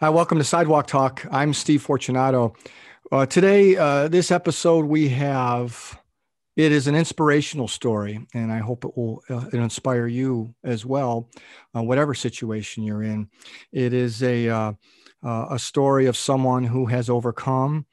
Hi, welcome to Sidewalk Talk. I'm Steve Fortunato. Uh, today, uh, this episode, we have it is an inspirational story, and I hope it will uh, inspire you as well, uh, whatever situation you're in. It is a uh, uh, a story of someone who has overcome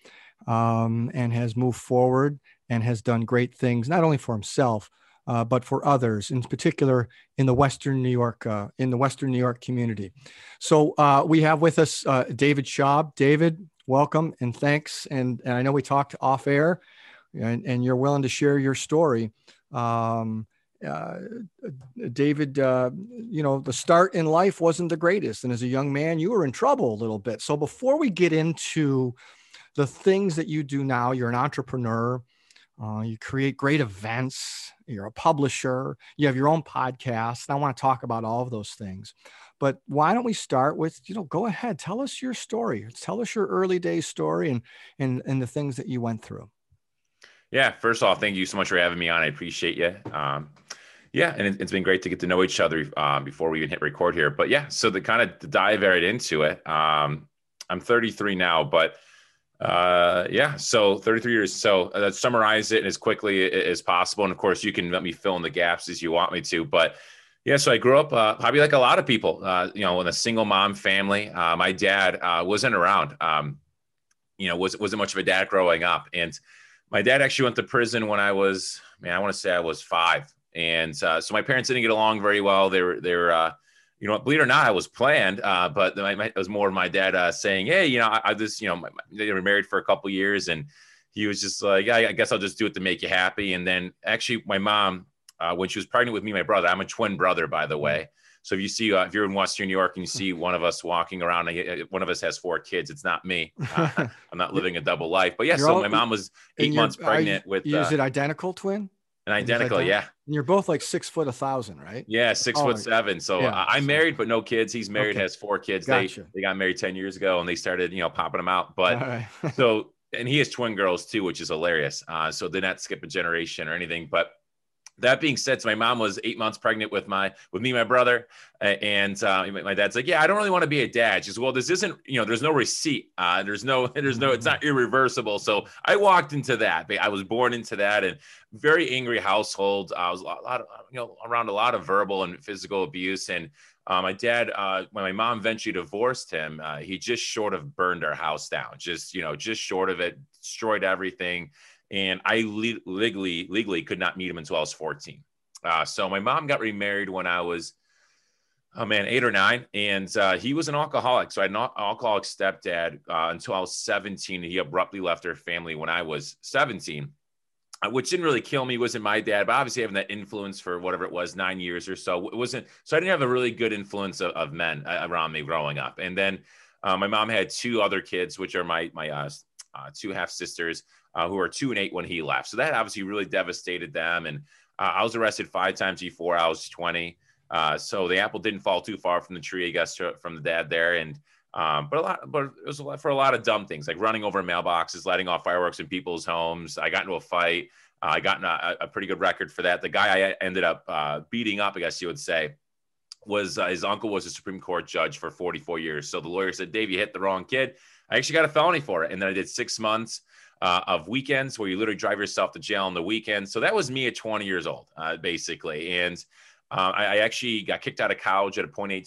um, and has moved forward and has done great things, not only for himself uh, but for others, in particular in the Western New York uh, in the Western New York community. So uh, we have with us uh, David Schaub. David, welcome and thanks. And, and I know we talked off air, and, and you're willing to share your story. Um, uh, David, uh, you know, the start in life wasn't the greatest. And as a young man, you were in trouble a little bit. So before we get into the things that you do now, you're an entrepreneur, uh, you create great events, you're a publisher, you have your own podcast. I want to talk about all of those things. But why don't we start with, you know, go ahead, tell us your story. Tell us your early days story and and and the things that you went through. Yeah, first off, thank you so much for having me on. I appreciate you. Um, yeah, and it, has been great to get to know each other um, before we even hit record here. But yeah, so the kind of dive right into it. Um, I'm 33 now, but uh, yeah, so 33 years. So uh, summarize it as quickly as possible. And of course, you can let me fill in the gaps as you want me to. But yeah, so I grew up uh, probably like a lot of people, uh, you know, in a single mom family. Uh, my dad uh, wasn't around. Um, you know, was wasn't much of a dad growing up, and my dad actually went to prison when I was, man, I want to say I was five, and uh, so my parents didn't get along very well. They were they were uh, you know, believe it or not, I was planned, uh, but my, my, it was more of my dad uh, saying, "Hey, you know, I, I just, you know, my, they were married for a couple years, and he was just like, yeah, I guess I'll just do it to make you happy." And then actually, my mom, uh, when she was pregnant with me, my brother, I'm a twin brother, by the way. So if you see, uh, if you're in Western New York and you see one of us walking around, one of us has four kids. It's not me. Uh, I'm not living a double life. But yeah, so my mom was eight months pregnant with. Is it identical twin? An identical, yeah. And you're both like six foot a thousand, right? Yeah, six oh, foot seven. So yeah, I'm married, but no kids. He's married, okay. has four kids. Gotcha. They they got married ten years ago, and they started, you know, popping them out. But right. so, and he has twin girls too, which is hilarious. Uh, so they're not skip a generation or anything. But that being said, so my mom was eight months pregnant with my with me, my brother, and uh, my dad's like, yeah, I don't really want to be a dad. She's well, this isn't, you know, there's no receipt, uh, there's no, there's no, it's not irreversible. So I walked into that. I was born into that, and very angry household. I was a lot of, you know, around a lot of verbal and physical abuse, and uh, my dad, uh, when my mom eventually divorced him, uh, he just short of burned our house down, just you know, just short of it, destroyed everything and I le- legally legally could not meet him until I was 14. Uh, so my mom got remarried when I was, oh man, eight or nine, and uh, he was an alcoholic. So I had an alcoholic stepdad uh, until I was 17. He abruptly left our family when I was 17. Uh, which didn't really kill me wasn't my dad but obviously having that influence for whatever it was nine years or so it wasn't so i didn't have a really good influence of, of men uh, around me growing up and then uh, my mom had two other kids which are my my uh, uh, two half sisters uh, who are two and eight when he left. So that obviously really devastated them. And uh, I was arrested five times before I was 20. Uh, so the apple didn't fall too far from the tree, I guess, from the dad there. And um, but a lot, but it was a lot, for a lot of dumb things like running over mailboxes, letting off fireworks in people's homes. I got into a fight. Uh, I got a, a, pretty good record for that. The guy I ended up uh, beating up, I guess you would say, was uh, his uncle was a Supreme Court judge for 44 years. So the lawyer said, Dave, you hit the wrong kid. I actually got a felony for it. And then I did six months uh, of weekends where you literally drive yourself to jail on the weekend. So that was me at 20 years old, uh, basically. And uh, I, I, actually got kicked out of college at a 0.86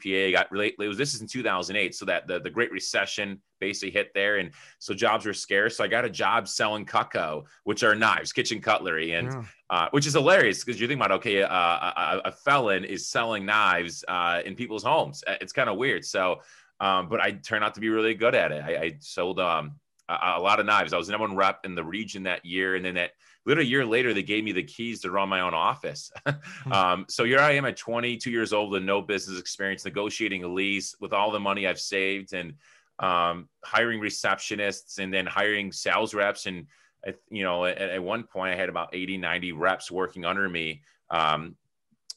GPA. Got really, it was this is in 2008, so that the, the Great Recession basically hit there, and so jobs were scarce. So I got a job selling Cutco, which are knives, kitchen cutlery, and yeah. uh, which is hilarious because you think about okay, uh, a, a, felon is selling knives uh, in people's homes. It's kind of weird. So, um, but I turned out to be really good at it. I, I sold um, a, a, lot of knives. I was number one rep in the region that year, and then that literally a year later, they gave me the keys to run my own office. Hmm. um, so here I am at 22 years old with no business experience, negotiating a lease with all the money I've saved, and um, hiring receptionists, and then hiring sales reps. And you know, at, at, one point, I had about 80, 90 reps working under me um,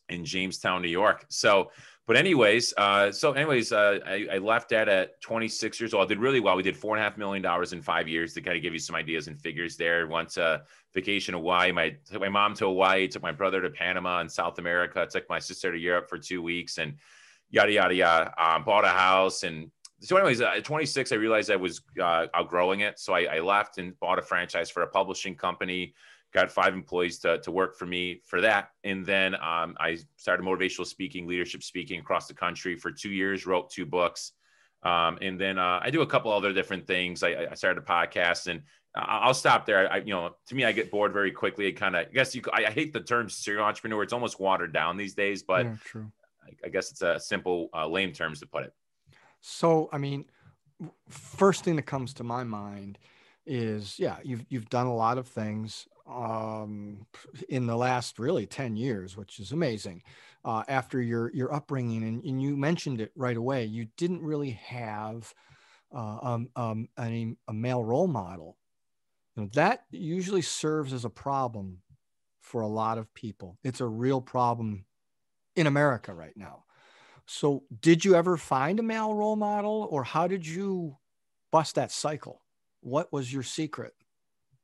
in Jamestown, New York. So but anyways, uh, so anyways, uh, I, I, left that at 26 years old. I did really well. We did four and a half million dollars in five years to kind of give you some ideas and figures there. Went to vacation Hawaii. My took my mom to Hawaii. Took my brother to Panama and South America. Took my sister to Europe for two weeks and yada yada yada. Um, bought a house and so anyways, at 26, I realized I was uh, outgrowing it. So I, I, left and bought a franchise for a publishing company, got five employees to, to work for me for that. And then um, I started motivational speaking, leadership speaking across the country for two years, wrote two books. Um, and then uh, I do a couple other different things. I, I started a podcast and I'll stop there. I, you know, to me, I get bored very quickly. It kind of, I guess you, I, I, hate the term serial entrepreneur. It's almost watered down these days, but yeah, true. I, I, guess it's a simple, uh, lame terms to put it. So, I mean, first thing that comes to my mind is, yeah, you've you've done a lot of things um, in the last really ten years, which is amazing. Uh, after your your upbringing, and, and you mentioned it right away, you didn't really have uh, um, um, a, a male role model. You know, that usually serves as a problem for a lot of people. It's a real problem in America right now. So, did you ever find a male role model, or how did you bust that cycle? What was your secret?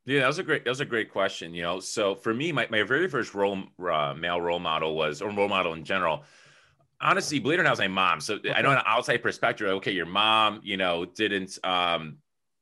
Yeah, that was a great that was a great question. You know, so for me, my, my very first role uh, male role model was, or role model in general. Honestly, believe it or not, was my mom. So okay. I know an outside perspective. Okay, your mom, you know, didn't um,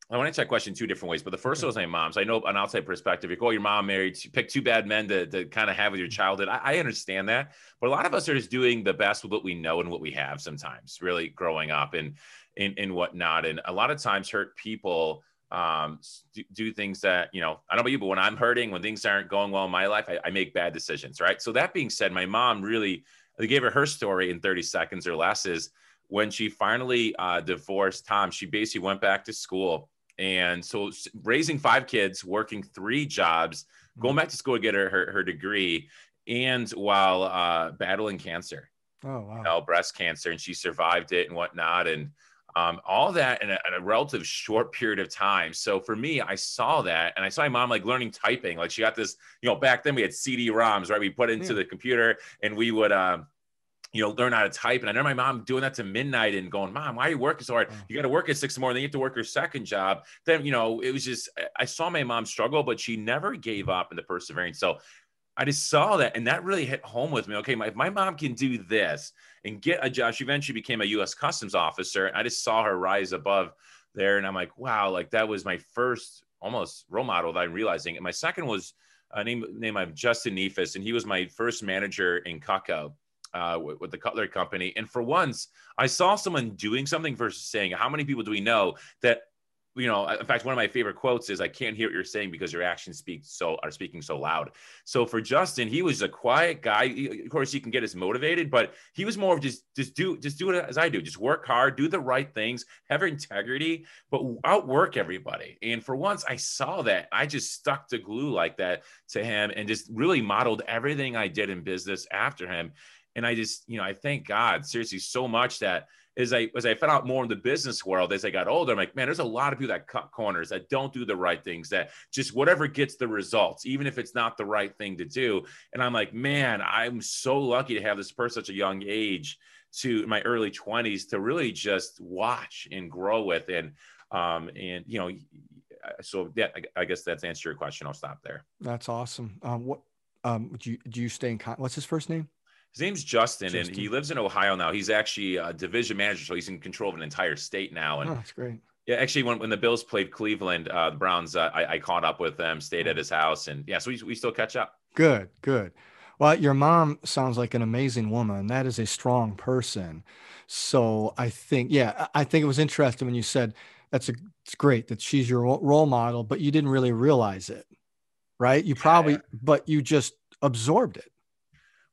I want to answer that question two different ways, but the first okay. was my mom. So I know an outside perspective. You oh, your mom married, you pick two bad men to, to kind of have with your childhood. I, I, understand that, but a lot of us are just doing the best with what we know and what we have. Sometimes, really growing up and and and whatnot, and a lot of times hurt people um, do, do, things that you know. I don't know about you, but when I'm hurting, when things aren't going well in my life, I, I make bad decisions. Right. So that being said, my mom really, they gave her her story in 30 seconds or less. Is when she finally uh, divorced Tom, she basically went back to school and so raising five kids, working three jobs, going mm-hmm. back to school to get her, her, her degree, and while uh, battling cancer. Oh, wow. You know, breast cancer. And she survived it and whatnot. And um, all that in a, in a, relative short period of time. So for me, I saw that and I saw my mom like learning typing. Like she got this, you know, back then we had CD ROMs, right? We put into yeah. the computer and we would, um, you know, learn how to type. And I remember my mom doing that to midnight and going, Mom, why are you working so hard? Mm. You got to work at six in the morning, then you have to work your second job. Then, you know, it was just, I saw my mom struggle, but she never gave up in the perseverance. So I just saw that. And that really hit home with me. Okay, my, if my mom can do this and get a job, she eventually became a US Customs officer. I just saw her rise above there. And I'm like, wow, like that was my first almost role model that I'm realizing. And my second was a name, name of Justin Neefus, and he was my first manager in Cutco uh, with, with, the cutlery company. And for once, I saw someone doing something versus saying, How many people do we know that? You know, in fact, one of my favorite quotes is, "I can't hear what you're saying because your actions speak so are speaking so loud." So for Justin, he was a quiet guy. Of course, he can get us motivated, but he was more of just just do just do it as I do. Just work hard, do the right things, have integrity, but outwork everybody. And for once, I saw that. I just stuck to glue like that to him, and just really modeled everything I did in business after him. And I just, you know, I thank God seriously so much that as I as I found out more in the business world as I got older, I'm like, man, there's a lot of people that cut corners, that don't do the right things, that just whatever gets the results, even if it's not the right thing to do. And I'm like, man, I'm so lucky to have this person such a young age to my early 20s to really just watch and grow with. And um, and you know, so yeah, I, I guess that's answer your question. I'll stop there. That's awesome. Um, what um, do you do you stay in con- what's his first name? His name's Justin, Justin, and he lives in Ohio now. He's actually a division manager, so he's in control of an entire state now. And oh, that's great. Yeah, actually, when, when the Bills played Cleveland, uh, the Browns, uh, I, I, caught up with them, stayed at his house, and yeah, so we, we still catch up. Good, good. Well, your mom sounds like an amazing woman. That is a strong person. So I think, yeah, I think it was interesting when you said that's a, it's great that she's your role model, but you didn't really realize it, right? You probably, yeah. but you just absorbed it.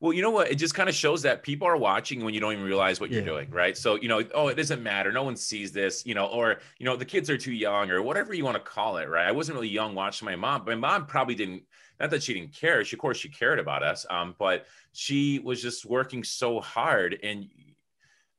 Well, you know what? It just kind of shows that people are watching when you don't even realize what you're doing, right? So, you know, oh, it doesn't matter. No one sees this, you know, or, you know, the kids are too young or whatever you want to call it, right? I wasn't really young watching my mom, but my mom probably didn't, not that she didn't care. She, of course, she cared about us, um, but she was just working so hard. And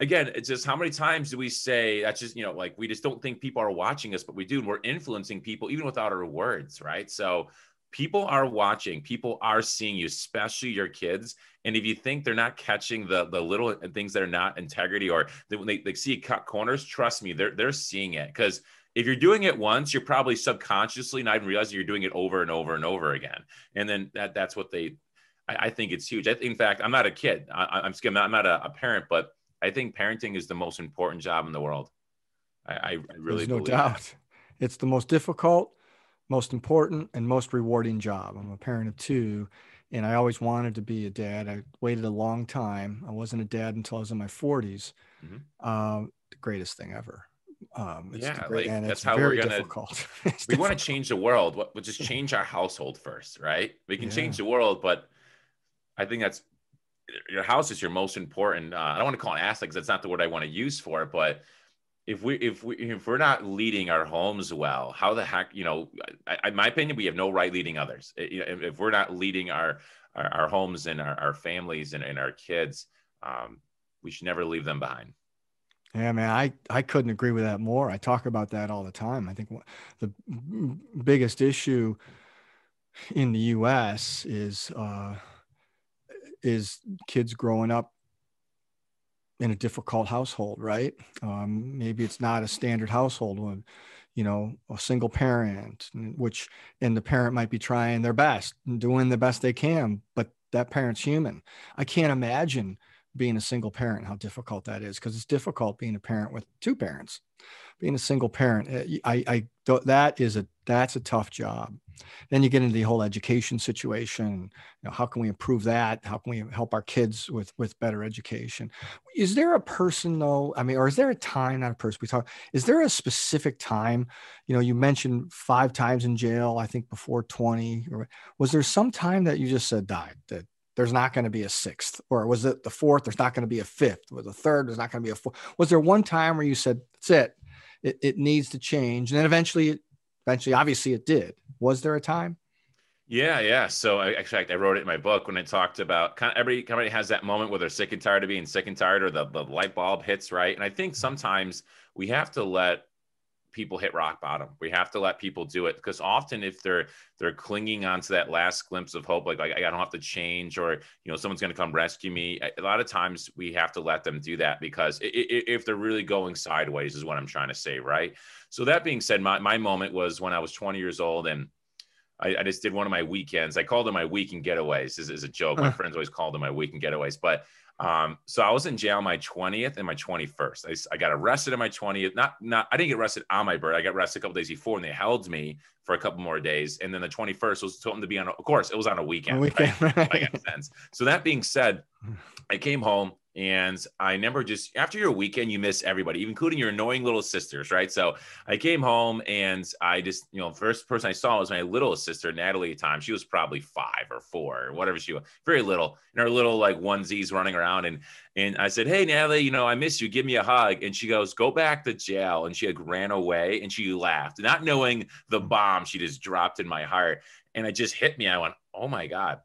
again, it's just how many times do we say that's just, you know, like we just don't think people are watching us, but we do. And we're influencing people even without our words, right? So, people are watching people are seeing you especially your kids. And if you think they're not catching the the little things that are not integrity or they, when they, they see cut corners trust me they're they're seeing it. Because if you're doing it once you're probably subconsciously not even realizing you're doing it over and over and over again. And then that that's what they i, I think it's huge. I, in fact i'm not a kid. I, am I'm not, I'm not a, a parent but i think parenting is the most important job in the world. I, I really There's no doubt. That. It's the most difficult, most important, and most rewarding job. I'm a parent of two, and I always wanted to be a dad. I waited a long time. I wasn't a dad until I was in my 40s. Mm-hmm. Um, the greatest thing ever. Um, yeah, great, like, that's how we're gonna. we want to change the world. We'll just change our household first, right? We can yeah. change the world, but I think that's your house is your most important. Uh, I don't want to call it an asset because that's not the word I want to use for it, but if we if we if we're not leading our homes well, how the heck you know? I, in my opinion, we have no right leading others. If, we're not leading our our, our homes and our, our families and, and our kids, um, we should never leave them behind. Yeah, man, I, I couldn't agree with that more. I talk about that all the time. I think the biggest issue in the U.S. is uh, is kids growing up in a difficult household, right? Um, maybe it's not a standard household when, you know, a single parent, which and the parent might be trying their best and doing the best they can, but that parent's human. I can't imagine being a single parent, how difficult that is, because it's difficult being a parent with two parents. Being a single parent, eh, I, I, that is a that's a tough job. Then you get into the whole education situation. You know, how can we improve that? How can we help our kids with with better education? Is there a person though? I mean, or is there a time? Not a person. We talk. Is there a specific time? You know, you mentioned five times in jail. I think before twenty. Or was there some time that you just said died that there's not going to be a sixth or was it the fourth there's not going to be a fifth was the third there's not going to be a fourth was there one time where you said that's it it, it needs to change and then eventually eventually obviously it did. Was there a time? Yeah yeah. So I, actually i wrote it in my book when i talked about kind of everybody, everybody has that moment where they're sick and tired of being sick and tired or the, the light bulb hits right? And i think sometimes we have to let people hit rock bottom. We have to let people do it because often if they're they're clinging onto that last glimpse of hope, like, like I don't have to change or you know someone's going to come rescue me. A lot of times we have to let them do that because if they're really going sideways, is what I'm trying to say, right? So that being said, my my moment was when I was 20 years old and. I, I just did one of my weekends. I called them my weekend getaways. This is a joke. My friends always called them my weekend getaways. But um, so I was in jail my 20th and my 21st. I, I, got arrested on my 20th. Not, not, I didn't get arrested on my birthday. I got arrested a couple days before and they held me for a couple more days. And then the 21st was told to be on, a, of course, it was on a weekend. A weekend right? right. sense. So that being said, I came home and I remember just after your weekend, you miss everybody, including your annoying little sisters, right? So I came home and I just, you know, first person I saw was my little sister, Natalie, at the time. She was probably five or four or whatever she was, very little, in her little like onesies running around. And and I said, Hey, Natalie, you know, I miss you. Give me a hug. And she goes, Go back to jail. And she like ran away and she laughed, not knowing the bomb she just dropped in my heart. And it just hit me. I went, Oh my God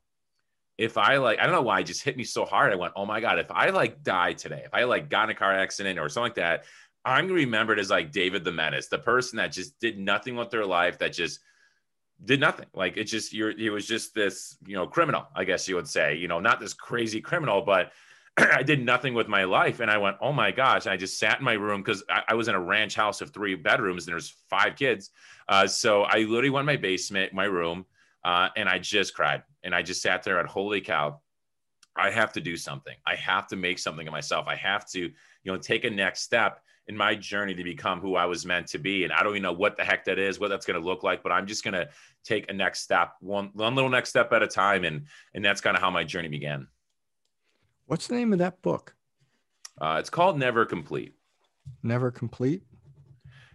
if I like, I don't know why it just hit me so hard. I went, oh my God, if I like die today, if I like got in a car accident or something like that, I'm gonna remember it as like David the Menace, the person that just did nothing with their life, that just did nothing. Like it just you're he was just this, you know, criminal, I guess you would say, you know, not this crazy criminal, but I did nothing with my life. And I went, oh my gosh. And I just sat in my room because I, I, was in a ranch house of three bedrooms and there's five kids. Uh, so I literally went in my basement, my room, uh, and I just cried and I just sat there and holy cow, I have to do something. I have to make something of myself. I have to, you know, take a next step in my journey to become who I was meant to be. And I don't even know what the heck that is, what that's going to look like, but I'm just going to take a next step, one one little next step at a time, and and that's kind of how my journey began. What's the name of that book? Uh, it's called Never Complete. Never Complete.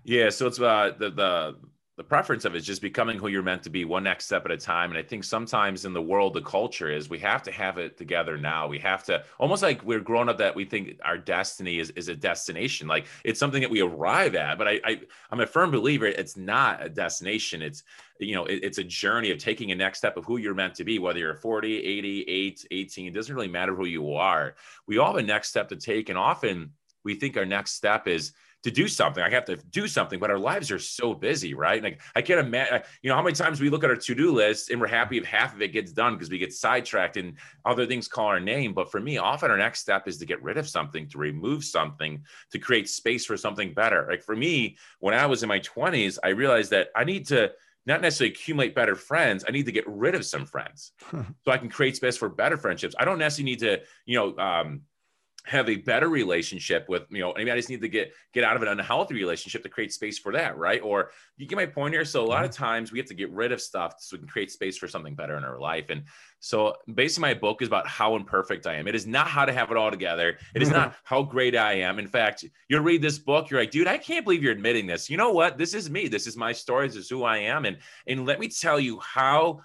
Yeah, so it's uh, the the the preference of it is just becoming who you're meant to be one next step at a time. And i think sometimes in the world the culture is we have to have it together now. We have to almost like we're grown up that we think our destiny is, is a destination. Like it's something that we arrive at but i, I am a firm believer it's not a destination. It's you know it, it's a journey of taking a next step of who you're meant to be whether you're 40 80 8 18 it doesn't really matter who you are. We all have a next step to take and often we think our next step is to do something. I have to do something, but our lives are so busy, right? Like I can't imagine, you know, how many times we look at our to-do list and we're happy if half of it gets done because we get sidetracked and other things call our name. But for me, often our next step is to get rid of something, to remove something, to create space for something better. Like for me, when I was in my 20s, I realized that I need to not necessarily accumulate better friends. I need to get rid of some friends so I can create space for better friendships. I don't necessarily need to, you know, um, have a better relationship with you know maybe i just need to get get out of an unhealthy relationship to create space for that right? Or you get my point here. So a lot of mm-hmm. times we have to get rid of stuff so we can create space for something better in our life. And so basically my book is about how imperfect i am. It is not how to have it all together. It is not how great i am. In fact you'll read this book you're like dude i can't believe you're admitting this. You know what? This is me. This is my story. This is who i am. And and let me tell you how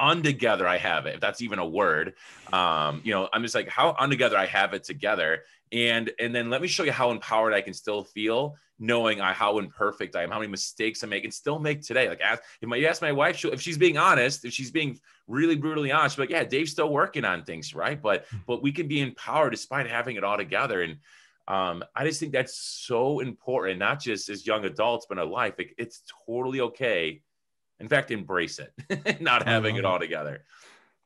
untogether I have it, if that's even a word. Um, you know, I'm just like how untogether I have it together. And and then let me show you how empowered I can still feel, knowing I, how imperfect I am, how many mistakes I make, and still make today. Like, ask, if my, you ask my wife, if she's being honest, if she's being really brutally honest, but like, yeah, Dave's still working on things, right? But hmm. but we can be empowered despite having it all together. And um, I just think that's so important, not just as young adults, but in life. Like, it's totally okay in fact, embrace it, not having it all together.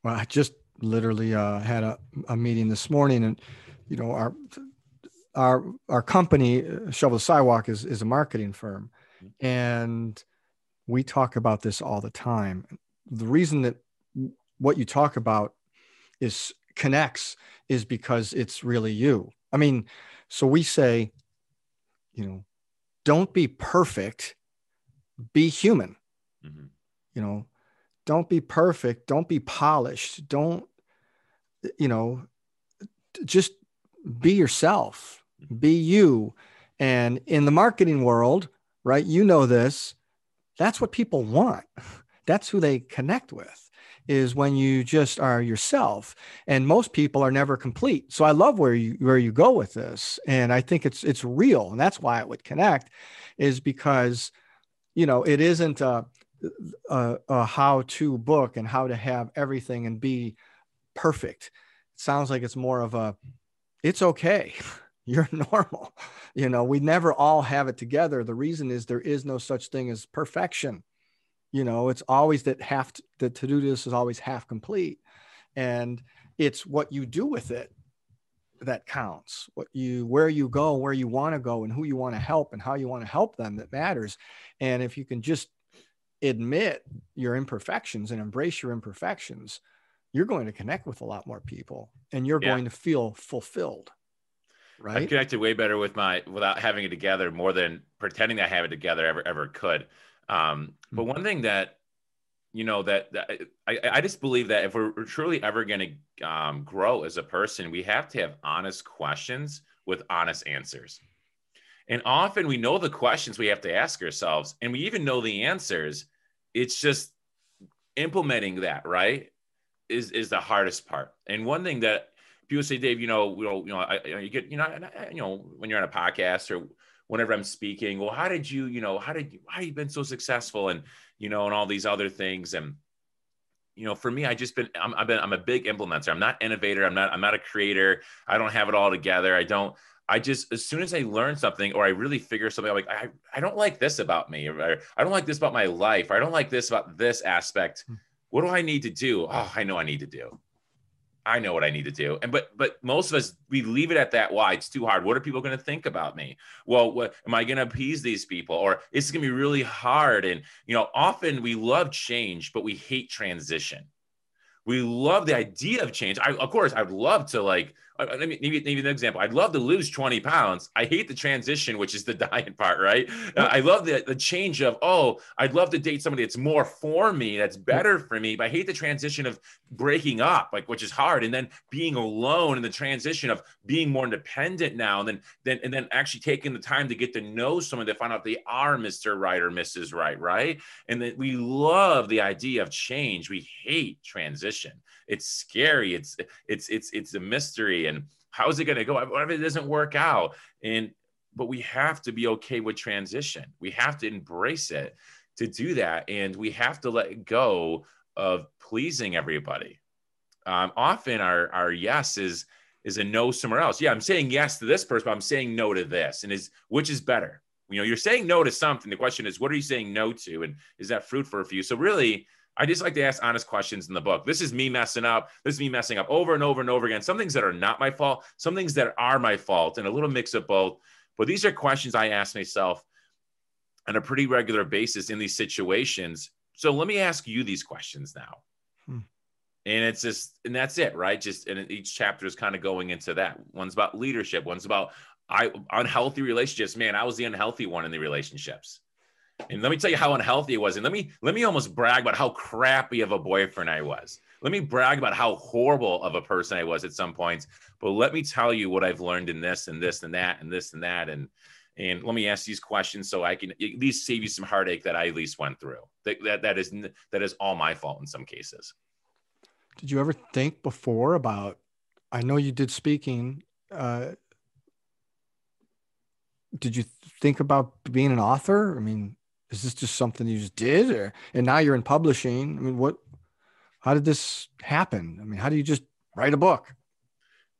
Well, I just literally uh, had a, a meeting this morning, and you know our our our company, uh, Shovel the Sidewalk, is is a marketing firm, mm-hmm. and we talk about this all the time. The reason that what you talk about is connects is because it's really you. I mean, so we say, you know, don't be perfect, be human. Mm-hmm. You know, don't be perfect. Don't be polished. Don't, you know, just be yourself, mm-hmm. be you. And in the marketing world, right, you know this, that's what people want. That's who they connect with is when you just are yourself and most people are never complete so i love where you where you go with this and i think it's it's real and that's why it would connect is because you know it isn't a, a, a how to book and how to have everything and be perfect. It sounds like it's more of a, it's okay. You're normal. You know, we never all have it together. The reason is there is no such thing as perfection. You know, it's always that half the to do list is always half complete. And it's what you do with it that counts what you where you go where you want to go and who you want to help and how you want to help them that matters and if you can just admit your imperfections and embrace your imperfections, you're going to connect with a lot more people and you're yeah. going to feel fulfilled. Right. I connected way better with my without having it together more than pretending I have it together ever ever could. Um, but mm-hmm. one thing that you know that, that I, I just believe that if we're, we're truly ever going to um, grow as a person, we have to have honest questions with honest answers. And often we know the questions we have to ask ourselves, and we even know the answers. It's just implementing that, right? Is is the hardest part. And one thing that people say, Dave, you know, you know, you know, I, you get, you know, you know, when you're on a podcast or whenever I'm speaking, well, how did you, you know, how did you, have you been so successful, and you know, and all these other things, and you know, for me, I just been, I'm, I've been, I'm a big implementer. I'm not innovator. I'm not, I'm not a creator. I don't have it all together. I don't, I just as soon as I learn something or I really figure something I'm like I, I don't like this about me or I don't like this about my life or I don't like this about this aspect. Hmm. What do I need to do? Oh, I know I need to do. I know what I need to do. And but but most of us we leave it at that. Why it's too hard. What are people going to think about me? Well, what am I going to appease these people? Or it's going to be really hard. And you know, often we love change, but we hate transition. We love the idea of change. I, of course, I'd love to like let me give you an example. I'd love to lose 20 pounds. I hate the transition, which is the diet part, right? Uh, I love the, the change of, oh, I'd love to date somebody that's more for me, that's better for me. But I hate the transition of breaking up, like which is hard, and then being alone in the transition of being more independent now, and then then and then actually taking the time to get to know someone to find out they are Mr. Right or Mrs. Right, right? And that we love the idea of change. We hate transition it's scary it's it's it's it's a mystery and how is it going to go? What if it doesn't work out and but we have to be okay with transition. We have to embrace it to do that and we have to let go of pleasing everybody. Um, often our our yes is is a no somewhere else. Yeah i'm saying yes to this person but i'm saying no to this and is which is better? You know you're saying no to something. The question is what are you saying no to and is that fruitful for you? So really I just like to ask honest questions in the book. This is me messing up. This is me messing up over and over and over again. Some things that are not my fault, some things that are my fault, and a little mix of both. But these are questions I ask myself on a pretty regular basis in these situations. So let me ask you these questions now. Hmm. and it's just and that's it right just and each chapter is kind of going into that one's about leadership one's about i unhealthy relationships man i was the unhealthy one in the relationships and let me tell you how unhealthy it was and let me let me almost brag about how crappy of a boyfriend i was let me brag about how horrible of a person i was at some points but let me tell you what i've learned in this and this and that and this and that and and let me ask these questions so i can at least save you some heartache that i at least went through that that, that is that is all my fault in some cases did you ever think before about? I know you did speaking. Uh, did you think about being an author? I mean, is this just something you just did, or and now you're in publishing? I mean, what? How did this happen? I mean, how do you just write a book?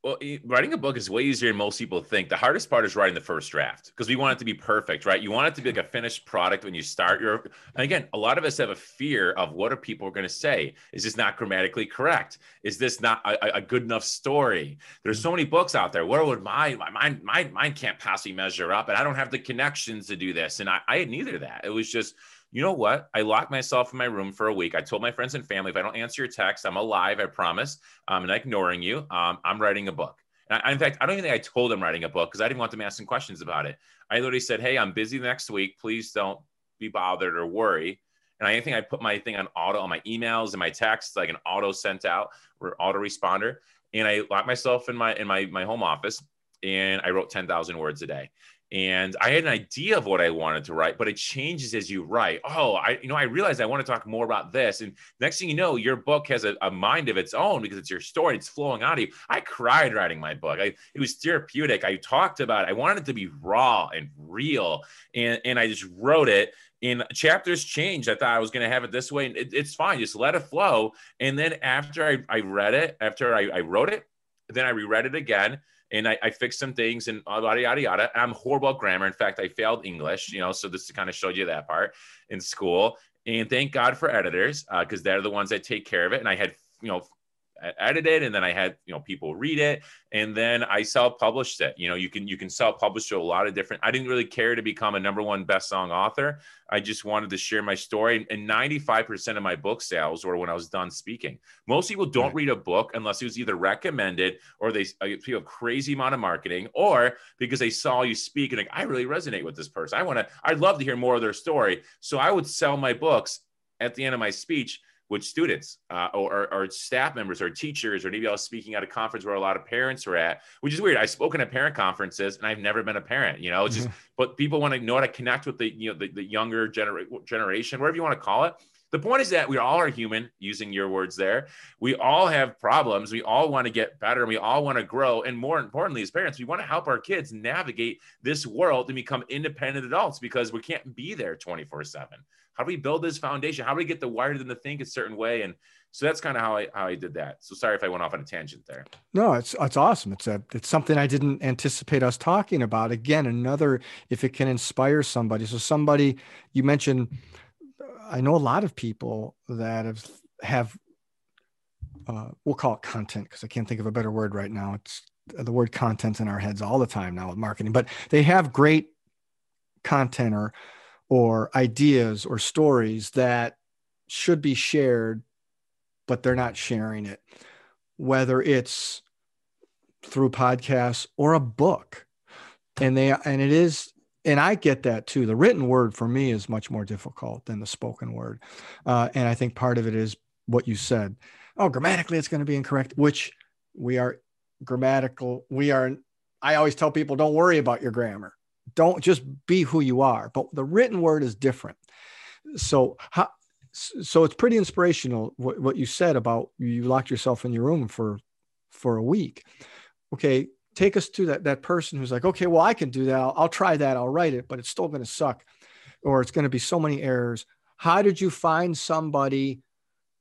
Well, writing a book is way easier than most people think. The hardest part is writing the first draft because we want it to be perfect, right? You want it to be like a finished product when you start your. And again, a lot of us have a fear of what are people going to say? Is this not grammatically correct? Is this not a, a, good enough story? There's so many books out there. Where would my my my mind can't possibly measure up? And I don't have the connections to do this. And I, I had neither of that. It was just you know what? I locked myself in my room for a week. I told my friends and family, if I don't answer your text, I'm alive. I promise. I'm not ignoring you. Um, I'm writing a book. I, in fact, I don't even think I told them writing a book because I didn't want them asking questions about it. I literally said, "Hey, I'm busy next week. Please don't be bothered or worry." And I think I put my thing on auto on my emails and my texts, like an auto sent out or auto responder. And I locked myself in my in my my home office and I wrote 10,000 words a day and I had an idea of what I wanted to write, but it changes as you write. Oh, I, you know, I realized I want to talk more about this. And next thing you know, your book has a, a mind of its own because it's your story. It's flowing out of you. I cried writing my book. I, it was therapeutic. I talked about it. I wanted it to be raw and real. And, and I just wrote it and chapters changed. I thought I was going to have it this way. And it, it's fine. Just let it flow. And then after I, I read it, after I, I wrote it, then I reread it again and I, I, fixed some things and yada yada yada. I'm horrible at grammar. In fact, I failed English, you know, so this kind of showed you that part in school. And thank God for editors because uh, they're the ones that take care of it. And I had, you know, edited and then I had you know people read it and then I self-published it. You know, you can you can self-publish to a lot of different. I didn't really care to become a number one best-selling author. I just wanted to share my story. And 95% of my book sales were when I was done speaking. Most people don't right. read a book unless it was either recommended or they uh, feel a crazy amount of marketing or because they saw you speak and like, I really resonate with this person. I want to, I'd love to hear more of their story. So I would sell my books at the end of my speech with students uh, or, or, staff members or teachers, or maybe I was speaking at a conference where a lot of parents were at, which is weird. I've spoken at parent conferences and I've never been a parent, you know, it's just, but people want to know how to connect with the, you know, the, the younger genera- generation, whatever you want to call it. The point is that we all are human, using your words there. We all have problems. We all want to get better. And we all want to grow. And more importantly, as parents, we want to help our kids navigate this world and become independent adults because we can't be there 24 7. How do we build this foundation? How do we get the wired them to think a certain way? And so that's kind of how I how I did that. So sorry if I went off on a tangent there. No, it's it's awesome. It's a it's something I didn't anticipate us talking about. Again, another if it can inspire somebody. So somebody you mentioned, I know a lot of people that have have uh, we'll call it content because I can't think of a better word right now. It's the word content in our heads all the time now with marketing, but they have great content or or ideas or stories that should be shared, but they're not sharing it, whether it's through podcasts or a book. And they and it is and I get that too. The written word for me is much more difficult than the spoken word, uh, and I think part of it is what you said. Oh, grammatically, it's going to be incorrect, which we are grammatical. We are. I always tell people, don't worry about your grammar don't just be who you are but the written word is different so how so it's pretty inspirational what, what you said about you locked yourself in your room for for a week okay take us to that that person who's like okay well i can do that i'll, I'll try that i'll write it but it's still going to suck or it's going to be so many errors how did you find somebody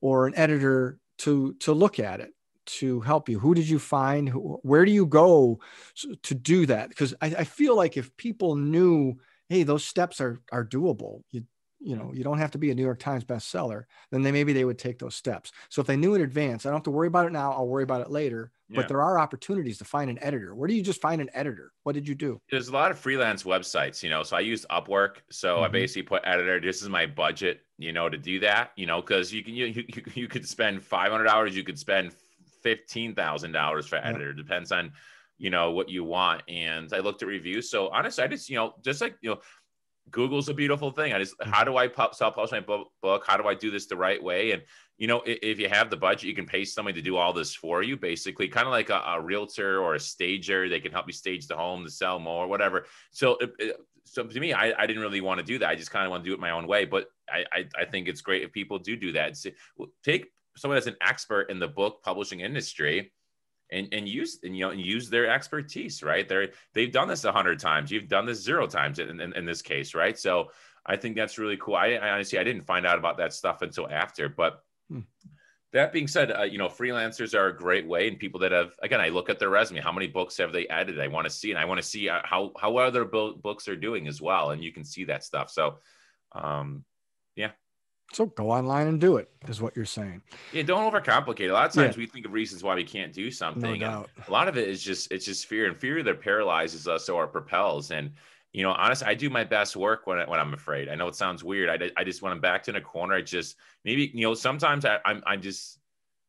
or an editor to to look at it to help you? Who did you find? Where do you go to do that? Because I, I, feel like if people knew, hey, those steps are are doable, you you know, you don't have to be a New York Times bestseller, then they maybe they would take those steps. So if they knew in advance, I don't have to worry about it now, I'll worry about it later. Yeah. But there are opportunities to find an editor. Where do you just find an editor? What did you do? There's a lot of freelance websites, you know. So I use Upwork. So mm-hmm. I basically put editor. This is my budget, you know, to do that, you know, because you can you, you you could spend five hundred dollars, you could spend fifteen thousand dollars for editor. Yeah. Depends on you know what you want. And I looked at reviews. So honestly, I just you know just like you know Google's a beautiful thing. I just, how mm-hmm. do I self publish my book? How do I do this the right way? And, you know, if, if, you have the budget, you can pay somebody to do all this for you, basically, kind of like a, a, realtor or a stager. They can help you stage the home to sell more, or whatever. So, it, so to me, I, I didn't really want to do that. I just kind of want to do it my own way. But I, I, I think it's great if people do do that. take someone that's an expert in the book publishing industry and and use and you know and use their expertise right? They're they've done this a hundred times. You've done this zero times in, in, in, this case right? So i think that's really cool. I, I, honestly i didn't find out about that stuff until after but hmm. that being said uh, you know freelancers are a great way and people that have again i look at their resume how many books have they edited i want to see and i want to see uh, how how other books are doing as well and you can see that stuff. So um yeah so go online and do it, is what you're saying. Yeah, don't overcomplicate. A lot of times yeah. we think of reasons why we can't do something. No doubt. A lot of it is just it's just fear, and fear that paralyzes us or propels. And you know, honestly, I do my best work when I, when I'm afraid. I know it sounds weird. I, I just when I'm backed in a corner, I just maybe you know sometimes I, I'm I'm just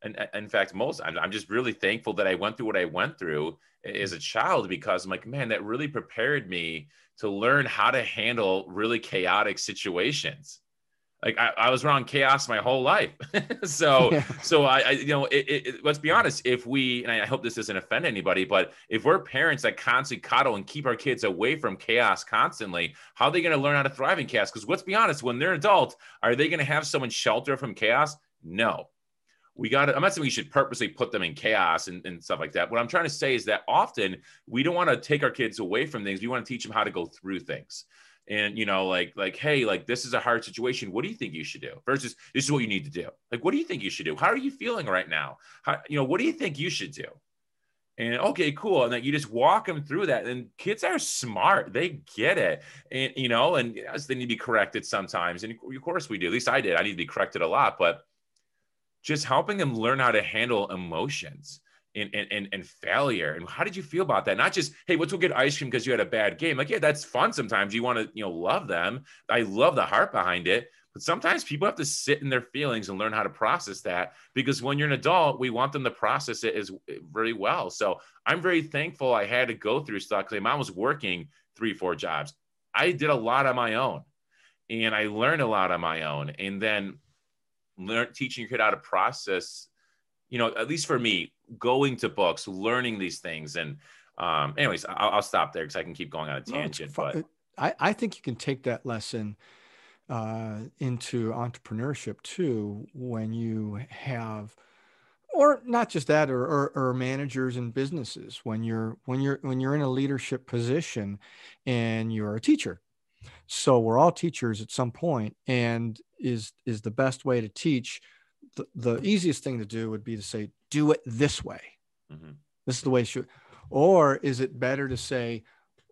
and in fact most I'm, I'm just really thankful that I went through what I went through as a child because I'm like man that really prepared me to learn how to handle really chaotic situations like I, I was around chaos my whole life. so, yeah. so I, I, you know, it, it, let's be honest. If we, and I hope this doesn't offend anybody, but if we're parents that constantly coddle and keep our kids away from chaos constantly, how are they going to learn how to thrive in chaos? Because let's be honest, when they're adult, are they going to have someone shelter from chaos? No. We got to, I'm not saying we should purposely put them in chaos and, and stuff like that. What I'm trying to say is that often we don't want to take our kids away from things. We want to teach them how to go through things and you know like like hey like this is a hard situation. What do you think you should do versus this is what you need to do? Like what do you think you should do? How are you feeling right now? How you know what do you think you should do? And okay cool. And then you just walk them through that. And kids are smart. They get it. And you know and yes they need to be corrected sometimes. And of course we do. At least i did. I need to be corrected a lot. But just helping them learn how to handle emotions and, and, and failure. And how did you feel about that? Not just, hey, let's go get ice cream because you had a bad game. Like, yeah, that's fun sometimes. You want to, you know, love them. I love the heart behind it. But sometimes people have to sit in their feelings and learn how to process that because when you're an adult, we want them to process it as eh, very well. So I'm very thankful I had to go through stuff because my mom was working three, four jobs. I did a lot on my own and I learned a lot on my own. And then learn teaching your kid how to process you know, at least for me, going to books, learning these things. And um, anyways, I'll, I'll stop there because I can keep going on a tangent. No, but I, I think you can take that lesson uh, into entrepreneurship too when you have or not just that or, or, or, managers and businesses when you're when you're when you're in a leadership position and you're a teacher so we're all teachers at some point and is is the best way to teach the, the easiest thing to do would be to say, do it this way. Mm-hmm. This is the way it should. Or is it better to say,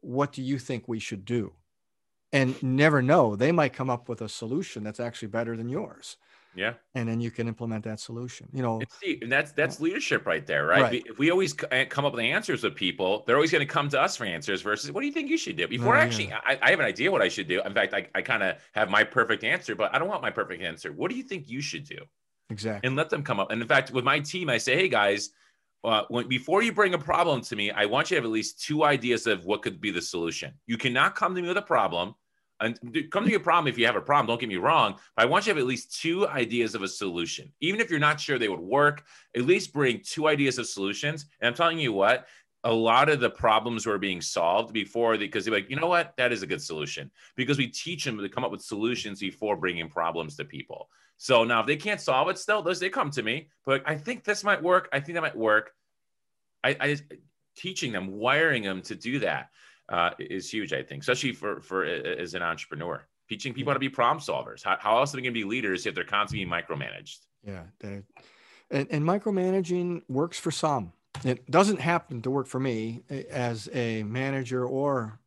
what do you think we should do? And never know. They might come up with a solution that's actually better than yours. Yeah. And then you can implement that solution. You know, see, and that's that's leadership right there, right? right. If we always eh, come up with answers with people, they're always going to come to us for answers versus what do you think you should do? Before actually, yeah. I, I, have an idea what I should do. In fact, I, I kind of have my perfect answer, but I don't want my perfect answer. What do you think you should do? Exactly. And let them come up. And in fact, with my team, I say, hey guys, uh, when, before you bring a problem to me, I want you to have at least two ideas of what could be the solution. You cannot come to me with a problem and come to a problem if you have a problem. Don't get me wrong, but I want you to have at least two ideas of a solution. Even if you're not sure they would work, at least bring two ideas of solutions. And I'm telling you what, a lot of the problems were being solved before because they're like, you know what, that is a good solution because we teach them to come up with solutions before bringing problems to people. So now if they can't solve it still, those they come to me, but I think this might work. I think that might work. I, I just teaching them, wiring them to do that uh, is huge, I think, especially for, for as an entrepreneur, teaching people how to be problem solvers. How, how else are they going to be leaders if they're constantly micromanaged? Yeah. And, and micromanaging works for some. It doesn't happen to work for me as a manager or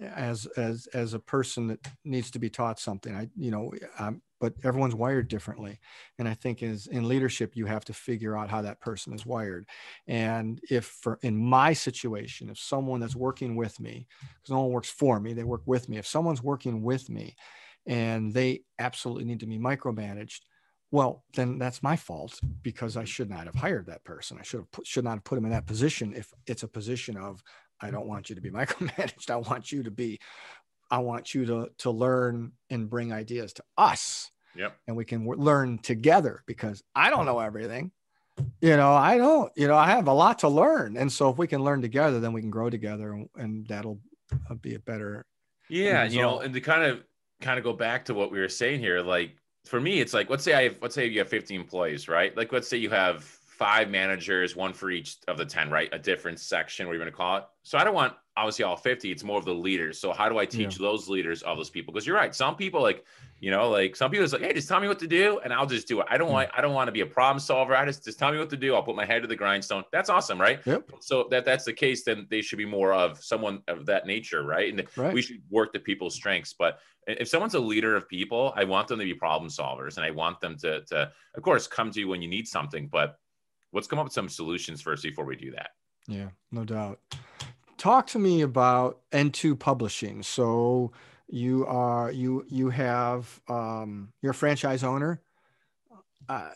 as as as a person that needs to be taught something. I you know, um, but everyone's wired differently, and I think is in leadership you have to figure out how that person is wired. And if for in my situation, if someone that's working with me, because no one works for me, they work with me. If someone's working with me, and they absolutely need to be micromanaged, well then that's my fault because i should not have hired that person i should have put, should not have put him in that position if it's a position of i don't want you to be micromanaged i want you to be i want you to to learn and bring ideas to us yep and we can w- learn together because i don't know everything you know i don't you know i have a lot to learn and so if we can learn together then we can grow together and, and that'll uh, be a better yeah result. you know and to kind of kind of go back to what we were saying here like for me, it's like let's say I have let's say you have 50 employees, right? Like let's say you have five managers, one for each of the 10, right? A different section, what are you're going to call it. So I don't want obviously all 50. It's more of the leaders. So how do I teach yeah. those leaders of those people? Because you're right. Some people like, you know, like some people is like, hey, just tell me what to do and I'll just do it. I don't hmm. want, I don't want to be a problem solver. I just just tell me what to do. I'll put my head to the grindstone. That's awesome, right? Yep. So that that's the case, then they should be more of someone of that nature, right? And right. we should work the people's strengths. But if someone's a leader of people, I want them to be problem solvers and I want them to to of course come to you when you need something, but let's come up with some solutions first before we do that. Yeah, no doubt. Talk to me about N2 Publishing. So you are you you have um, you're a franchise owner. Uh,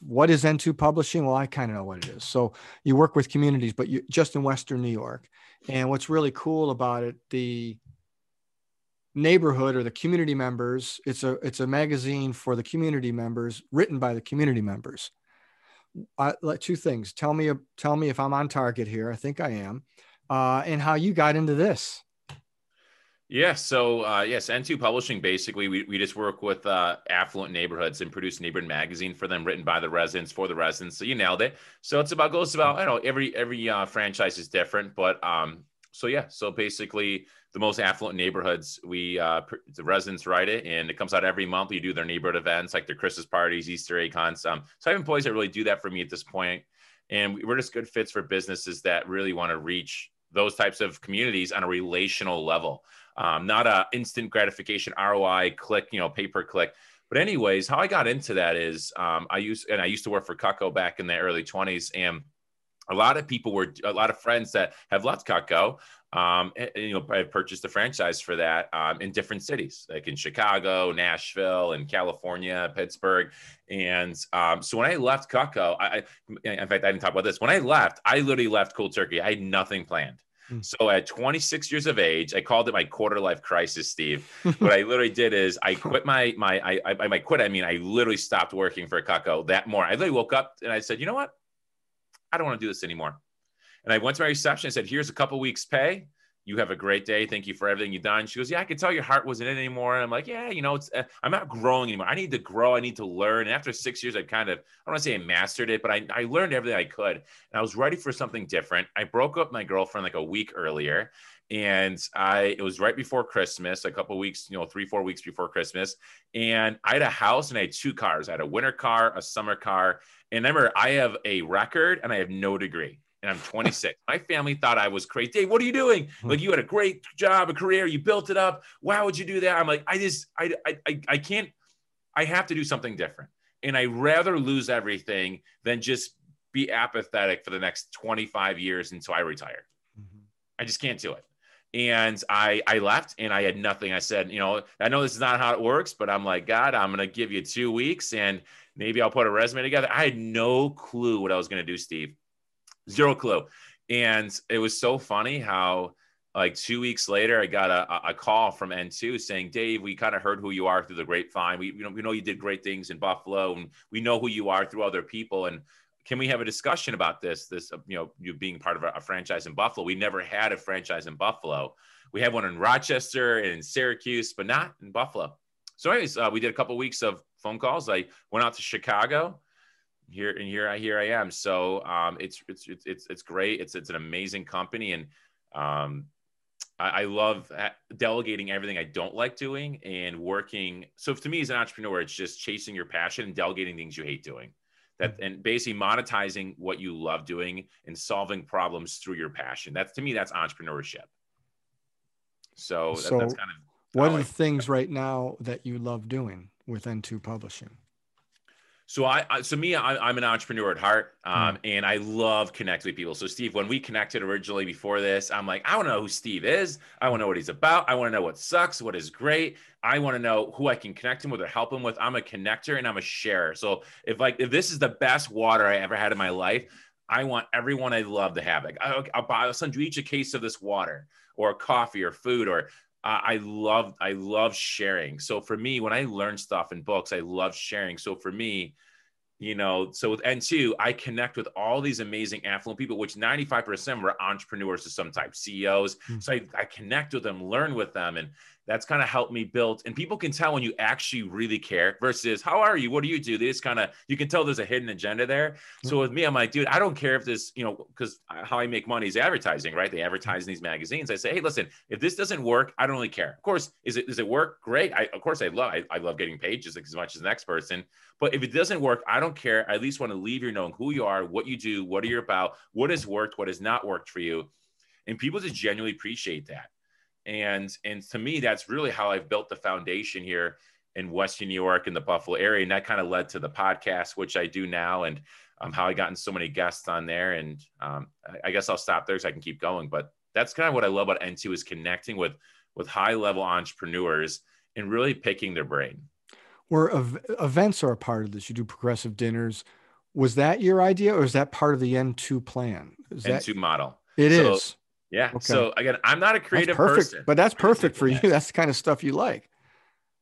what is N2 Publishing? Well, I kind of know what it is. So you work with communities, but you just in Western New York. And what's really cool about it, the neighborhood or the community members, it's a it's a magazine for the community members, written by the community members uh, two things. Tell me, tell me if I'm on target here. I think I am, uh, and how you got into this. Yeah. So uh, yes, N2 Publishing. Basically, we, we just work with uh, affluent neighborhoods and produce neighborhood magazine for them, written by the residents for the residents. So you nailed it. So it's about goes about I don't know every every uh, franchise is different, but um. So yeah. So basically, the most affluent neighborhoods. We uh, the residents write it, and it comes out every month. We do their neighborhood events like their Christmas parties, Easter egg hunts. Um, so I have employees that really do that for me at this point, and we're just good fits for businesses that really want to reach those types of communities on a relational level, um, not a instant gratification ROI click, you know, pay per click. But anyways, how I got into that is um, I used and I used to work for Cutco back in the early 20s, and a lot of people were a lot of friends that have left Cutco um, and, and, you know, I purchased a franchise for that um, in different cities, like in Chicago, Nashville, and California, Pittsburgh. And um, so when I left Cutco, I, I, in fact, I didn't talk about this. When I left, I literally left cold turkey. I had nothing planned. Hmm. So at 26 years of age, I called it my quarter life crisis, Steve. what I literally did is I quit my my I I, I quit. I mean, I literally stopped working for Cutco that morning. I literally woke up and I said, you know what? I don't want to do this anymore. And I went to my reception and said, Here's a couple weeks' pay. You have a great day. Thank you for everything you've done. She goes, Yeah, I can tell your heart wasn't in anymore. And I'm like, Yeah, you know, it's, uh, I'm not growing anymore. I need to grow. I need to learn. And after six years, I kind of, I don't want to say I mastered it, but I, I learned everything I could. And I was ready for something different. I broke up my girlfriend like a week earlier and I it was right before Christmas, a couple weeks, you know, three four weeks before Christmas, and I had a house and I had two cars. I had a winter car, a summer car, and remember I have a record and I have no degree and I'm 26. My family thought I was crazy. Dave, what are you doing? Hmm. Like you had a great job, a career, you built it up. Why would you do that? I'm like, I just, I, I, I can't. I have to do something different, and I rather lose everything than just be apathetic for the next 25 years until I retire. Mm-hmm. I just can't do it. And I, I left and I had nothing. I said, you know, I know this is not how it works, but I'm like, God, I'm going to give you two weeks and maybe I'll put a resume together. I had no clue what I was going to do, Steve zero clue. And it was so funny how like two weeks later, I got a, a call from N2 saying, Dave, we kind of heard who you are through the grapevine. We, you know, we know you did great things in Buffalo and we know who you are through other people. And can we have a discussion about this? This, you know, you being part of a, franchise in Buffalo. We never had a franchise in Buffalo. We have one in Rochester and in Syracuse, but not in Buffalo. So, anyways, uh, we did a couple weeks of phone calls. I went out to Chicago here and here I here I am. So um, it's, it's it's it's it's great. It's it's an amazing company, and um, I, I, love delegating everything I don't like doing and working. So to me, as an entrepreneur, it's just chasing your passion and delegating things you hate doing. That and basically monetizing what you love doing and solving problems through your passion. That's to me, that's entrepreneurship. So, so that, that's kind of what are the things right now that you love doing with N2 Publishing? So I, I so me, I, am an entrepreneur at heart, um, mm. and I love connecting with people. So Steve, when we connected originally before this, I'm like, I want to know who Steve is. I want to know what he's about. I want to know what sucks, what is great. I want to know who I can connect him with or help him with. I'm a connector and I'm a sharer. So if like if this is the best water I ever had in my life, I want everyone I love to have it. I'll, I'll, buy, I'll send you each a case of this water or coffee or food or I love I love sharing. So for me, when I learn stuff in books, I love sharing. So for me, you know, so with N2, I connect with all these amazing affluent people, which 95% were entrepreneurs of some type, CEOs. Mm-hmm. So I, I connect with them, learn with them, and that's kind of helped me build and people can tell when you actually really care versus how are you? What do you do? They just kind of you can tell there's a hidden agenda there. So with me i'm like dude i don't care if this you know because how i make money is advertising right? They mm-hmm. advertise in these magazines. I say hey listen if this doesn't work i don't really care. Of course is it does it work? Great. I, of course i love I, I love getting paid just as much as the next person. But if it doesn't work i don't care. I at least want to leave you knowing who you are what you do what are you about what has worked what has not worked for you. And people just genuinely appreciate that and and to me that's really how i've built the foundation here in western new york in the buffalo area. And that kind of led to the podcast which i do now and um, how i gotten so many guests on there. And um, I, I guess i'll stop there so i can keep going. But that's kind of what i love about n2 is connecting with with high level entrepreneurs and really picking their brain. Where ev- events are a part of this. You do progressive dinners. Was that your idea or is that part of the n2 plan? Is n2 that... model. It so, is. Yeah. Okay. So again, I'm not a creative perfect, person, but that's perfect for you. That's the kind of stuff you like.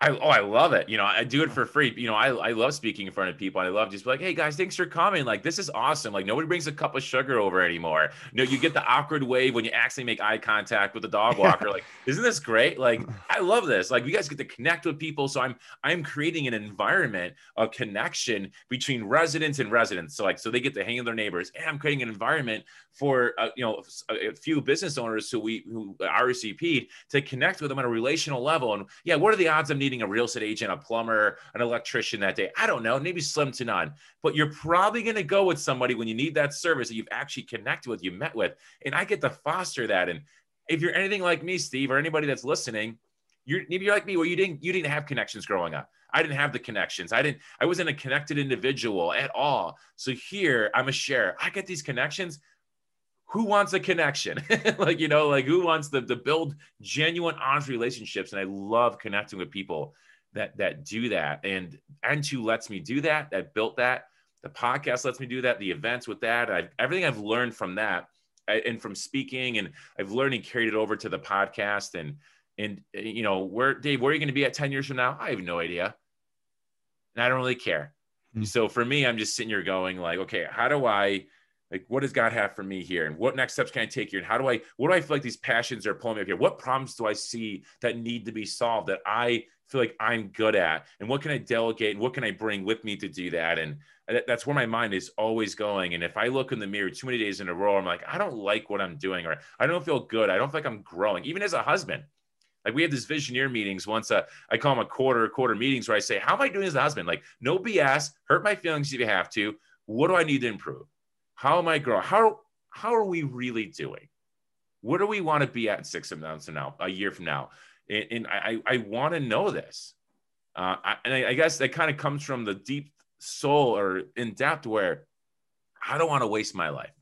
I, oh, I love it. You know, I do it for free. You know, I, I love speaking in front of people. I love just like, hey guys, thanks for coming. Like, this is awesome. Like, nobody brings a cup of sugar over anymore. You know, you get the awkward wave when you actually make eye contact with the dog walker. like, isn't this great? Like, I love this. Like, you guys get to connect with people. So I'm I'm creating an environment of connection between residents and residents. So like, so they get to hang with their neighbors. And I'm creating an environment for uh, you know a, a, few business owners who we who RSVP'd to connect with them on a relational level. And yeah, what are the odds of needing a real estate agent, a plumber, an electrician that day? I don't know, maybe slim to none. But you're probably going to go with somebody when you need that service that you've actually connected with, you met with, and I get to foster that. And if you're anything like me, Steve, or anybody that's listening, you're maybe you're like me, where you didn't you didn't have connections growing up. I didn't have the connections. I didn't, I wasn't a connected individual at all. So here I'm a share. I get these connections who wants a connection? like, you know, like who wants to, to build genuine, honest relationships? And I love connecting with people that that do that. And N2 lets me do that, that built that. The podcast lets me do that, the events with that. I, everything I've learned from that and from speaking, and I've learned and carried it over to the podcast. And and you know, where Dave, where are you going to be at 10 years from now? I have no idea. And I don't really care. Mm-hmm. So for me, I'm just sitting here going, like, okay, how do I like what does god have for me here? And what next steps can i take here? And how do i what do i feel like these passions are pulling me up here? What problems do i see that need to be solved that i feel like i'm good at? And what can i delegate and what can i bring with me to do that? And that's where my mind is always going. And if i look in the mirror too many days in a row i'm like i don't like what i'm doing or i don't feel good. I don't feel like i'm growing even as a husband. Like we have these visioneer meetings once uh, I call them a quarter quarter meetings where I say, how am I doing as a husband? Like no BS, hurt my feelings if you have to. What do I need to improve? How am I growing? How how are we really doing? Where do we want to be at six months from now, a year from now? And, and I I want to know this. Uh, I, and I, I guess that kind of comes from the deep soul or in depth where I don't want to waste my life.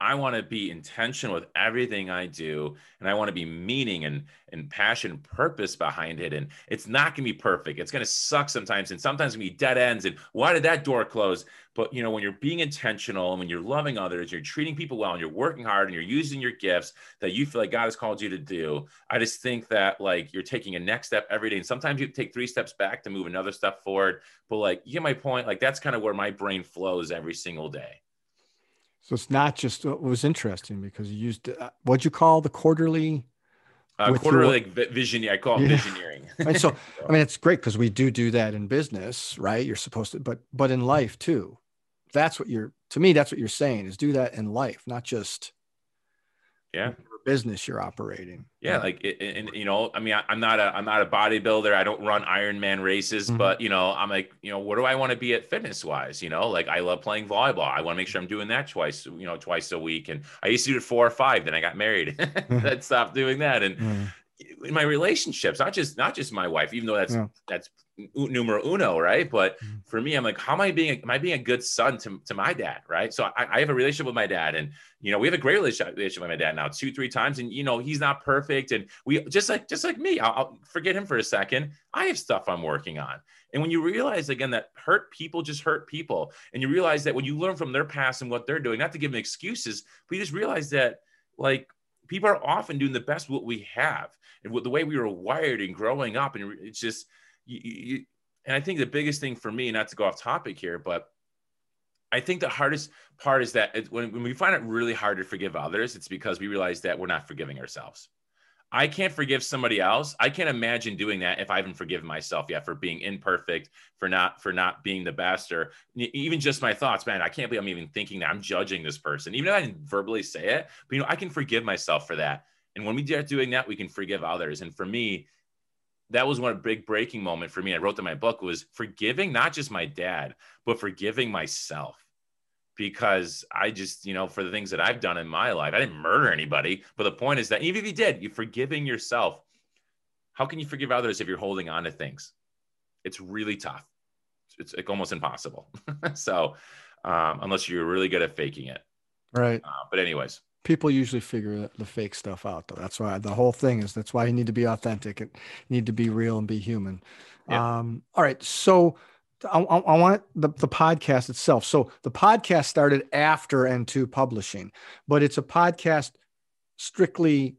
I want to be intentional with everything I do, and I want to be meaning and and passion, purpose behind it. And it's not going to be perfect. It's going to suck sometimes, and sometimes going to be dead ends. And why did that door close? But you know, when you're being intentional and when you're loving others, you're treating people well, and you're working hard, and you're using your gifts that you feel like God has called you to do. I just think that like you're taking a next step every day, and sometimes you take three steps back to move another step forward. But like, you get my point. Like that's kind of where my brain flows every single day. So it's not just what was interesting because you used uh, what'd you call the quarterly? Uh, quarterly your, like vision. I call it yeah. visioneering. and so, I mean, it's great because we do do that in business, right? You're supposed to, but but in life too. That's what you're. To me, that's what you're saying is do that in life, not just. Yeah. Business you're operating. Yeah, like and, you know, I mean, I, am not a I'm not a bodybuilder. I don't run Ironman races, mm-hmm. but you know, I'm like, you know, what do I want to be at fitness wise? You know, like I love playing volleyball. I want to make sure I'm doing that twice, you know, twice a week. And I used to do it four or five. Then I got married. Mm-hmm. I stopped doing that. And mm-hmm. in my relationships, not just not just my wife, even though that's yeah. that's numero uno, right? But mm-hmm. for me, I'm like, how am I being? Am I being a good son to, to my dad, right? So I, I have a relationship with my dad, and you know, we have a great relationship, relationship with my dad now, two, three times, and you know, he's not perfect, and we just like just like me. I'll, I'll forget him for a second. I have stuff I'm working on, and when you realize again that hurt people just hurt people, and you realize that when you learn from their past and what they're doing, not to give them excuses, but you just realize that like people are often doing the best what we have and what the way we were wired and growing up, and it's just you, you, and I think the biggest thing for me, not to go off topic here, but I think the hardest part is that it, when, when we find it really hard to forgive others, it's because we realize that we're not forgiving ourselves. I can't forgive somebody else. I can't imagine doing that if I haven't forgiven myself yet for being imperfect, for not for not being the best, or even just my thoughts. Man, I can't believe I'm even thinking that I'm judging this person, even if I didn't verbally say it. But you know, I can forgive myself for that. And when we start doing that, we can forgive others. And for me, that was one big breaking moment for me. I wrote in my book was forgiving not just my dad, but forgiving myself because I just, you know, for the things that I've done in my life, I didn't murder anybody. But the point is that even if you did, you're forgiving yourself. How can you forgive others if you're holding on to things? It's really tough. It's like almost impossible. so, um, unless you're really good at faking it. Right. Uh, but, anyways, people usually figure the fake stuff out though. That's why the whole thing is that's why you need to be authentic. And need to be real and be human. Yeah. um, all right so I, I, want the, the podcast itself. So the podcast started after n2 publishing but it's a podcast strictly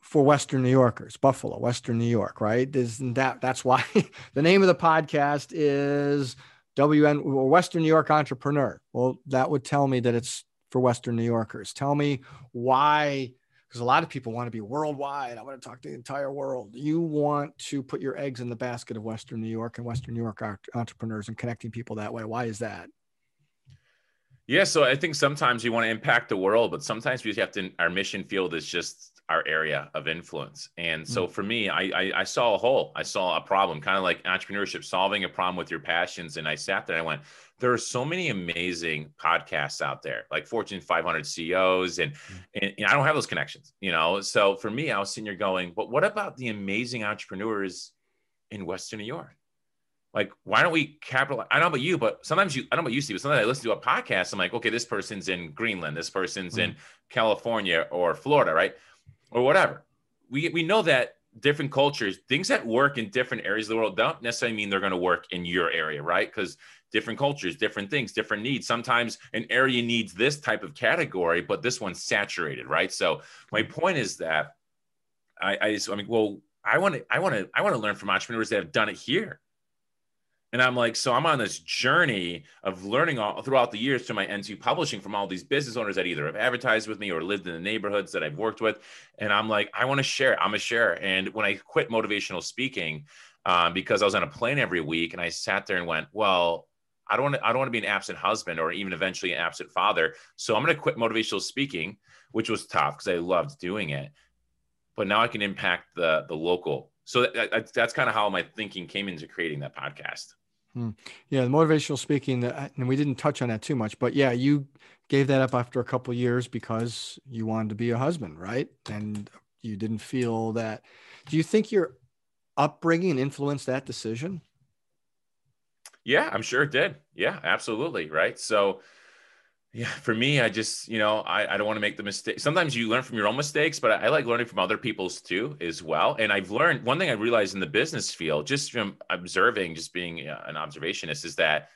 for western new yorkers buffalo western new york right? Isn't that that's why the name of the podcast is wn or western new york entrepreneur. Well that would tell me that it's for Western New Yorkers? Tell me why, because a lot of people want to be worldwide. I want to talk to the entire world. You want to put your eggs in the basket of Western New York and Western New York entrepreneurs and connecting people that way. Why is that? Yeah, so I think sometimes you want to impact the world, but sometimes we just have to. Our mission field is just our area of influence, and so mm-hmm. for me, I, I, I saw a hole, I saw a problem, kind of like entrepreneurship, solving a problem with your passions, and I sat there and I went, there are so many amazing podcasts out there, like Fortune 500 CEOs, and, mm. and, and I don't have those connections, you know. So for me, I was sitting here going, but what about the amazing entrepreneurs in Western New York? Like, why don't we capitalize? I don't know about you, but sometimes you, I don't know about you, Steve, but sometimes I listen to a podcast. I'm like, okay, this person's in Greenland, this person's mm-hmm. in California or Florida, right? Or whatever. We, we know that different cultures, things that work in different areas of the world don't necessarily mean they're going to work in your area, right? Because different cultures, different things, different needs. Sometimes an area needs this type of category, but this one's saturated, right? So my point is that I, I just, I mean, well, I want to, I want to, I want to learn from entrepreneurs that have done it here. And I'm like, so I'm on this journey of learning all throughout the years to my N2 publishing from all these business owners that either have advertised with me or lived in the neighborhoods that I've worked with. And I'm like, I want to share. I'm a share. And when I quit motivational speaking, um, because I was on a plane every week and I sat there and went, well, I don't want to, I don't want to be an absent husband or even eventually an absent father. So I'm going to quit motivational speaking, which was tough because I loved doing it. But now I can impact the the local. So that, that, that's kind of how my thinking came into creating that podcast. Hmm. Yeah, the motivational speaking, and we didn't touch on that too much, but yeah, you gave that up after a couple years because you wanted to be a husband, right? And you didn't feel that. Do you think your upbringing influenced that decision? Yeah, I'm sure it did. Yeah, absolutely. Right. So, yeah, for me, I just, you know, I, I don't want to make the mistake. Sometimes you learn from your own mistakes, but I, I, like learning from other people's too, as well. And I've learned one thing I realized in the business field, just from observing, just being uh, an observationist, is that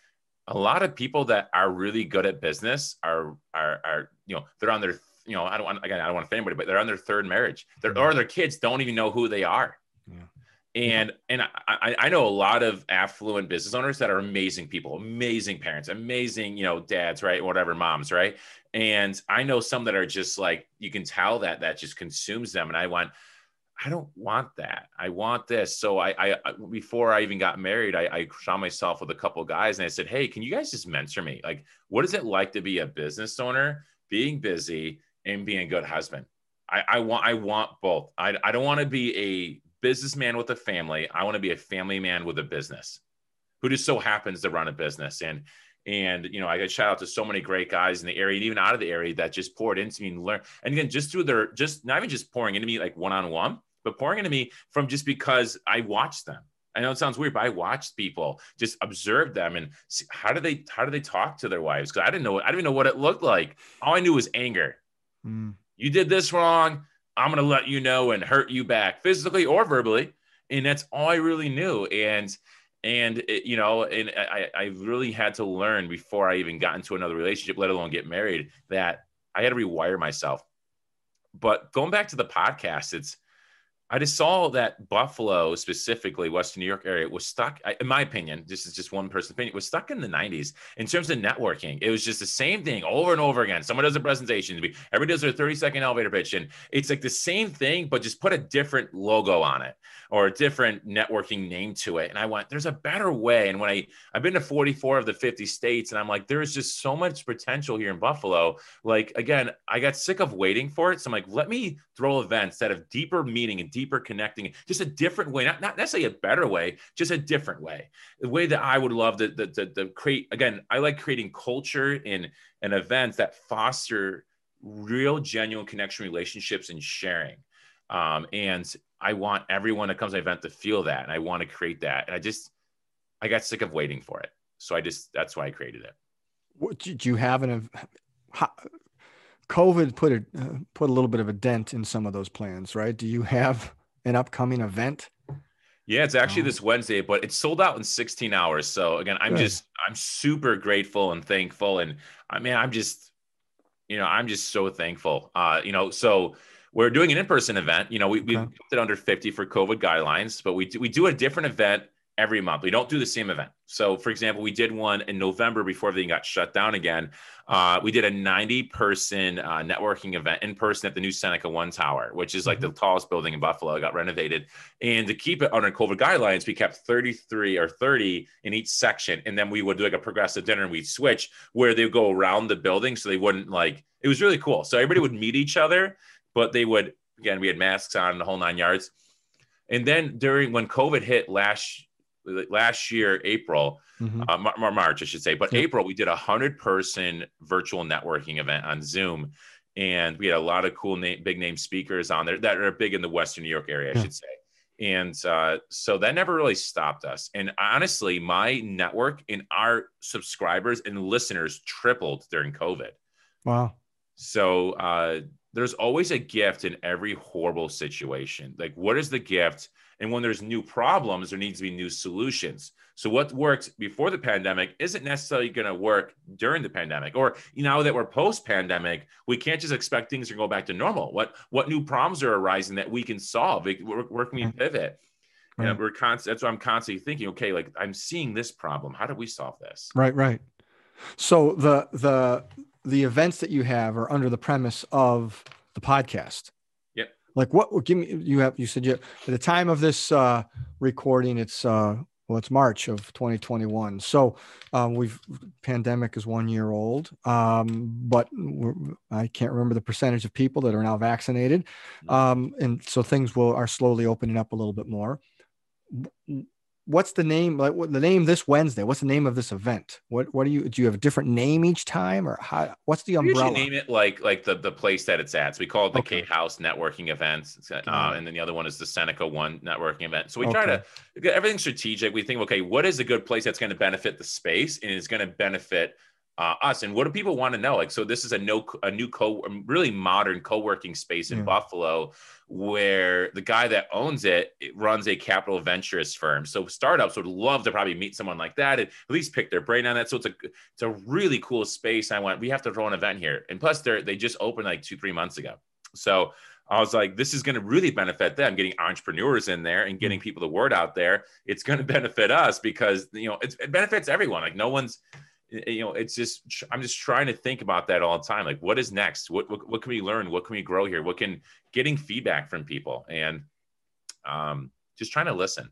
a lot of people that are really good at business are, are, are, you know, they're on their, you know, I don't want, again, I don't want to offend anybody, but they're on their third marriage. They're, mm-hmm. or their kids don't even know who they are. Yeah. And and I, I know a lot of affluent business owners that are amazing people, amazing parents, amazing, you know, dads, right? Whatever, moms, right? And I know some that are just like you can tell that that just consumes them. And I want, I don't want that. I want this. So I, I before I even got married, I, I saw myself with a couple guys and I said, Hey, can you guys just mentor me? Like, what is it like to be a business owner, being busy, and being a good husband? I, I want I want both. I, I don't want to be a businessman with a family. I want to be a family man with a business who just so happens to run a business. And and you know, I got shout out to so many great guys in the area and even out of the area that just poured into me and learn. And again, just through their just not even just pouring into me like one on one, but pouring into me from just because I watched them. I know it sounds weird, but I watched people just observe them and see, how do they how do they talk to their wives? Because I didn't know I didn't even know what it looked like. All I knew was anger. Mm. You did this wrong. I'm gonna let you know and hurt you back physically or verbally, and that's all I really knew. And and it, you know, and I I really had to learn before I even got into another relationship, let alone get married, that I had to rewire myself. But going back to the podcast, it's I just saw that Buffalo, specifically Western New York area, was stuck. In my opinion, this is just one person's opinion, was stuck in the '90s in terms of networking. It was just the same thing over and over again. Someone does a presentation, everybody does their 30 second elevator pitch, and it's like the same thing, but just put a different logo on it or a different networking name to it. And I went, there's a better way. And when I I've been to 44 of the 50 states, and I'm like, there is just so much potential here in Buffalo. Like again, I got sick of waiting for it, so I'm like, let me throw events that have deeper meaning and deeper connecting, just a different way, not, not necessarily a better way, just a different way. The way that I would love to, create, again, I like creating culture in an events that foster real, genuine connection relationships and sharing. Um, and I want everyone that comes to my event to feel that. And I want to create that. And I just, I got sick of waiting for it. So I just, that's why I created it. What did you have an, COVID put a, uh, put a little bit of a dent in some of those plans, right? Do you have an upcoming event? Yeah, it's actually this Wednesday, but it's sold out in 16 hours. So again, I'm Good. just I'm super grateful and thankful, and I mean I'm just you know I'm just so thankful. Uh, you know, so we're doing an in-person event. You know, we okay. we kept it under 50 for COVID guidelines, but we do, we do a different event every month. We don't do the same event. So, for example, we did one in November before everything got shut down again. Uh, we did a 90 person uh, networking event in person at the new Seneca One Tower, which is like mm-hmm. the tallest building in Buffalo. It got renovated. And to keep it under COVID guidelines, we kept 33 or 30 in each section. And then we would do like a progressive dinner and we'd switch where they would go around the building so they wouldn't like, it was really cool. So everybody would meet each other, but they would, again, we had masks on the whole nine yards. And then during when COVID hit last last year, April, mm-hmm. uh, March, I should say, but April, we did a hundred person virtual networking event on Zoom. And we had a lot of cool name, big name speakers on there that are big in the Western New York area, I yeah. should say. And uh, so that never really stopped us. And honestly, my network and our subscribers and listeners tripled during COVID. Wow. So uh, there's always a gift in every horrible situation. Like, what is the gift? And when there's new problems, there needs to be new solutions. So what worked before the pandemic isn't necessarily going to work during the pandemic. Or you know that we're post-pandemic, we can't just expect things to go back to normal. What what new problems are arising that we can solve? Where, where can we mm-hmm. pivot? Right. And we're constant. That's why I'm constantly thinking. Okay, like I'm seeing this problem. How do we solve this? Right, right. So the the the events that you have are under the premise of the podcast like what give me you have you said you at the time of this uh recording it's uh well it's march of 2021 so um we've pandemic is one year old um but i can't remember the percentage of people that are now vaccinated. Um and so things will are slowly opening up a little bit more what's the name like what the name this wednesday what's the name of this event? What what do you do you have a different name each time or how what's the umbrella? name it like like the the place that it's at. So we call it the okay. Kate House networking events. Uh, and then the other one is the seneca one networking event. So we try okay. to get everything strategic. We think okay what is a good place that's going to benefit the space and is going to benefit uh, us and what do people want to know? Like so this is a no a new co really modern co-working space in yeah. buffalo where the guy that owns it, it, runs a capital ventures firm. So startups would love to probably meet someone like that and at least pick their brain on that. So it's a it's a really cool space. I went we have to throw an event here. And plus they're they just opened like two three months ago. So I was like, this is going to really benefit them, getting entrepreneurs in there and getting people the word out there. It's going to benefit us because you know it benefits everyone. Like no one's you know it's just i'm just trying to think about that all the time like what is next what, what, what can we learn what can we grow here what can getting feedback from people and um, just trying to listen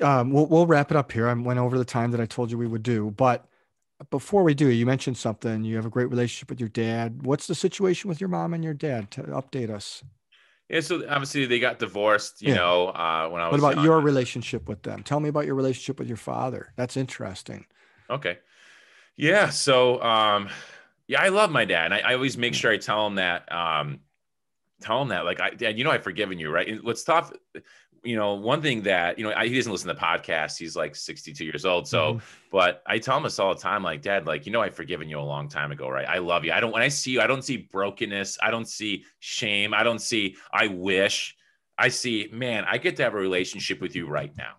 um, we'll, we'll wrap it up here i went over the time that i told you we would do but before we do, you mentioned something. You have a great relationship with your dad. What's the situation with your mom and your dad? To update us. Yeah, so obviously they got divorced. You yeah. know, uh, when I was. What about young. your relationship with them? Tell me about your relationship with your father. That's interesting. Okay. Yeah. So, um, yeah, I love my dad. I, I, always make sure I tell him that. Um, tell him that, like, I, Dad, you know, I've forgiven you, right? And what's tough you know, one thing that, you know, I, he doesn't listen to podcasts. He's like 62 years old. So, mm-hmm. but I tell him this all the time, like, dad, like, you know, I've forgiven you a long time ago, right? I love you. I don't, when I see you, I don't see brokenness. I don't see shame. I don't see, I wish I see, man, I get to have a relationship with you right now.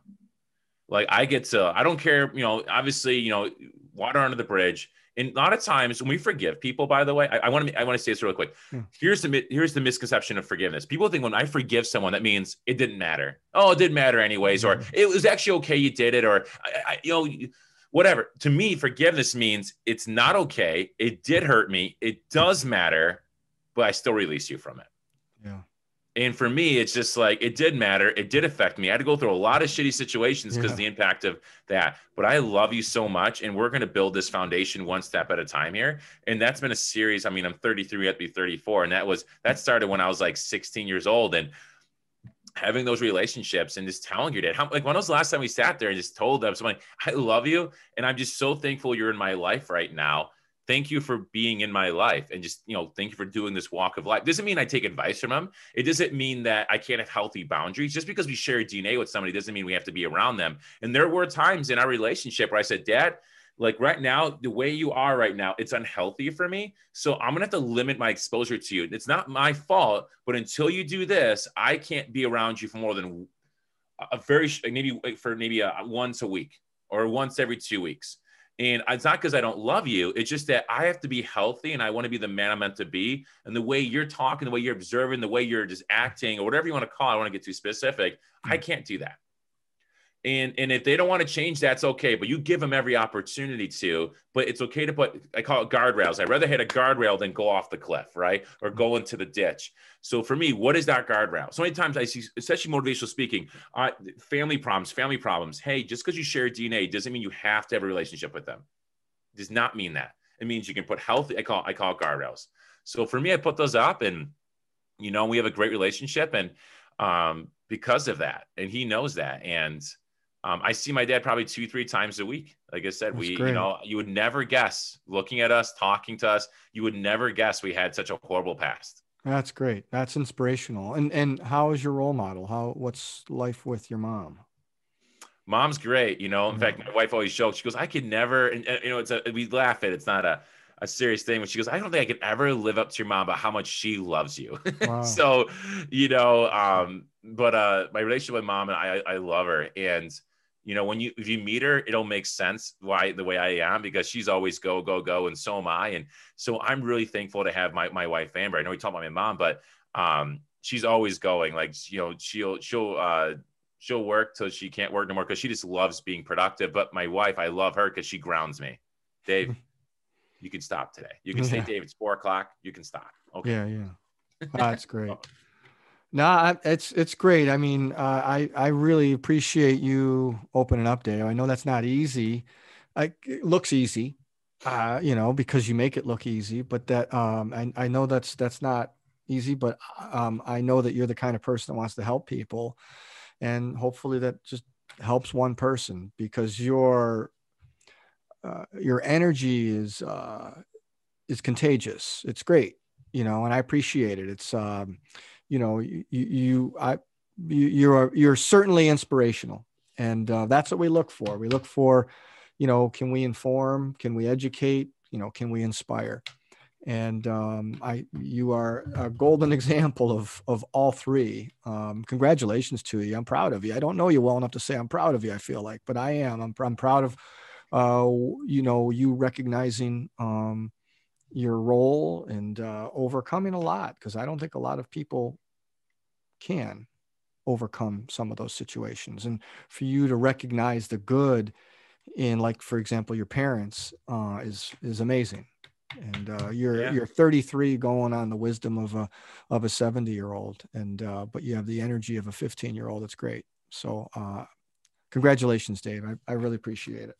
Like I get to, I don't care, you know, obviously, you know, water under the bridge and a lot of times when we forgive people, by the way, I want to I want to say this real quick. Hmm. Here's the here's the misconception of forgiveness. People think when I forgive someone, that means it didn't matter. Oh, it didn't matter anyways, or hmm. it was actually okay you did it, or I, I, you know, whatever. To me, forgiveness means it's not okay. It did hurt me. It does matter, but I still release you from it. And for me, it's just like it did matter. It did affect me. I had to go through a lot of shitty situations because yeah. the impact of that. But I love you so much, and we're going to build this foundation one step at a time here. And that's been a series. I mean, I'm 33, at be 34, and that was that started when I was like 16 years old, and having those relationships and just telling your dad how like when was the last time we sat there and just told them something I love you, and I'm just so thankful you're in my life right now thank you for being in my life and just you know thank you for doing this walk of life. Doesn't mean i take advice from them. It doesn't mean that i can't have healthy boundaries. Just because we share dna with somebody doesn't mean we have to be around them. And there were times in our relationship where i said dad like right now the way you are right now it's unhealthy for me. So i'm gonna have to limit my exposure to you. It's not my fault but until you do this i can't be around you for more than a very maybe for maybe a, once a week or once every two weeks and it's not because I don't love you. It's just that I have to be healthy and I want to be the man I'm meant to be. And the way you're talking, the way you're observing, the way you're just acting, or whatever you want to call it, I want to get too specific. I hmm. can't do that. And, and if they don't want to change, that's okay. But you give them every opportunity to. But it's okay to put, I call it guardrails. I'd rather hit a guardrail than go off the cliff, right? Or go into the ditch. So for me, what is that guardrail? So many times I see, especially motivational speaking, uh, family problems, family problems. Hey, just because you share DNA doesn't mean you have to have a relationship with them. It does not mean that. It means you can put healthy, I call, I call it guardrails. So for me, I put those up and, you know, we have a great relationship and um, because of that. And he knows that. And, um, I see my dad probably two, three times a week. Like I said, That's we, great. you know, you would never guess looking at us, talking to us, you would never guess we had such a horrible past. That's great. That's inspirational. And and how is your role model? How what's life with your mom? Mom's great. You know, in fact, my wife always jokes. She goes, "I could never," and, you know, it's a we laugh at. It. It's not a a serious thing, but she goes, "I don't think I could ever live up to your mom about how much she loves you." Wow. so, you know, um, but uh, my relationship with mom and I, I love her, and you know when you if you meet her it'll make sense why the way i am because she's always go go go and so am i. And so i'm really thankful to have my, my wife amber. I know we talked about my mom but um she's always going like you know she'll she'll uh she'll work till she can't work no more because she just loves being productive. But my wife i love her because she grounds me. Dave you can stop today. You can say dave it's four o'clock. You can stop. Okay. Yeah yeah. Oh, that's great no, it's it's great. I mean, uh, I I really appreciate you opening up, Dave. I know that's not easy. I, it looks easy, uh, you know, because you make it look easy. But that um, I I know that's that's not easy. But um, I know that you're the kind of person that wants to help people, and hopefully that just helps one person because your uh, your energy is uh, is contagious. It's great, you know, and I appreciate it. It's um, you know, you, you I, you, you're, you're certainly inspirational. And uh, that's what we look for. We look for, you know, can we inform? Can we educate? You know, can we inspire? And um, I, you are a golden example of of all three. Um, congratulations to you. I'm proud of you. I don't know you well enough to say I'm proud of you. I feel like, but I am. I'm, I'm proud of, uh, you know, you recognizing um, your role and uh, overcoming a lot because I don't think a lot of people can overcome some of those situations and for you to recognize the good in like for example your parents uh, is is amazing and uh, you're yeah. you're 33 going on the wisdom of a of a 70 year old and uh, but you have the energy of a 15 year old that's great so uh, congratulations dave I, I really appreciate it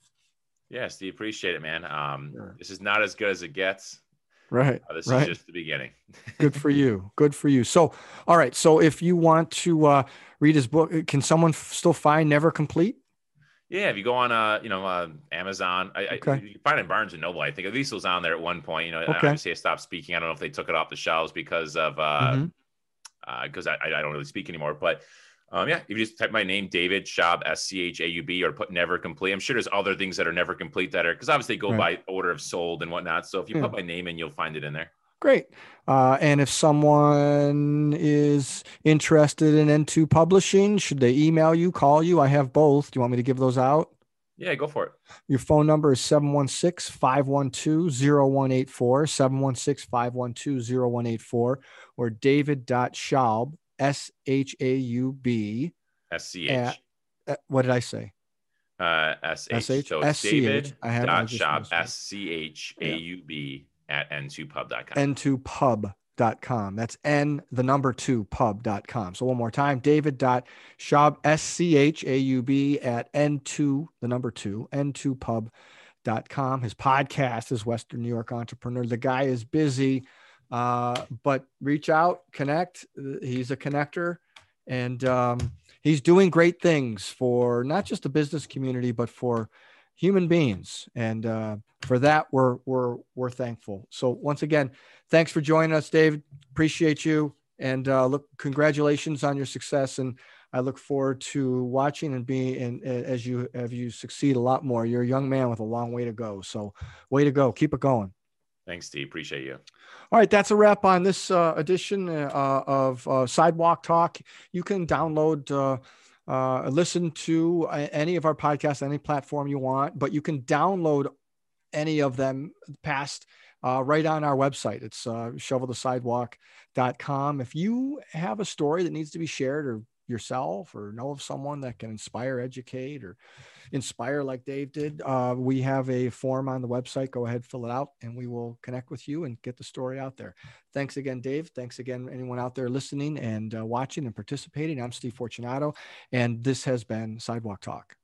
Yeah, Steve, appreciate it, man. Um, sure. This is not as good as it gets. Right. Uh, this right. is just the beginning. good for you. Good for you. So, all right. So, if you want to uh, read his book, can someone f- still find Never Complete? Yeah, if you go on, uh, you know, uh, Amazon, I, okay. I, you find it in Barnes and Noble. I think at least it was on there at one point. You know, okay. obviously I stopped speaking. I don't know if they took it off the shelves because of because uh, mm-hmm. uh, I, I don't really speak anymore. But um, yeah, if you just type my name, David Schaub, S C H A U B, or put never complete. I'm sure there's other things that are never complete that are because obviously they go right. by order of sold and whatnot. So if you yeah. put my name in, you'll find it in there. Great. Uh, and if someone is interested in N2 publishing, should they email you, call you? I have both. Do you want me to give those out? Yeah, go for it. Your phone number is 716 512 0184, 716 512 0184, or david.schaub, S H A U B. S C H. What did I say? Uh, S H. So it's David. Dot Schaub, S C H A U B at n2pub.com. n2pub.com. That's n, the number two, pub.com. So one more time, David. david.schaub, S-C-H-A-U-B at n2, the number two, n2pub.com. His podcast is Western New York Entrepreneur. The guy is busy, uh, but reach out, connect. He's a connector and um, he's doing great things for not just the business community, but for human beings. And uh, for that, we're we're we're thankful. So once again, thanks for joining us, David. Appreciate you, and uh, look, congratulations on your success. And I look forward to watching and being and as you as you succeed a lot more. You're a young man with a long way to go. So way to go. Keep it going. Thanks, Steve. Appreciate you. All right, that's a wrap on this uh, edition uh, of uh, Sidewalk Talk. You can download uh, uh, listen to any of our podcasts, any platform you want, but you can download any of them past uh, right on our website. It's uh, shovelthesidewalk.com. If you have a story that needs to be shared or yourself or know of someone that can inspire, educate, or inspire like Dave did, uh, we have a form on the website. Go ahead, fill it out, and we will connect with you and get the story out there. Thanks again, Dave. Thanks again, anyone out there listening and uh, watching and participating. I'm Steve Fortunato, and this has been Sidewalk Talk.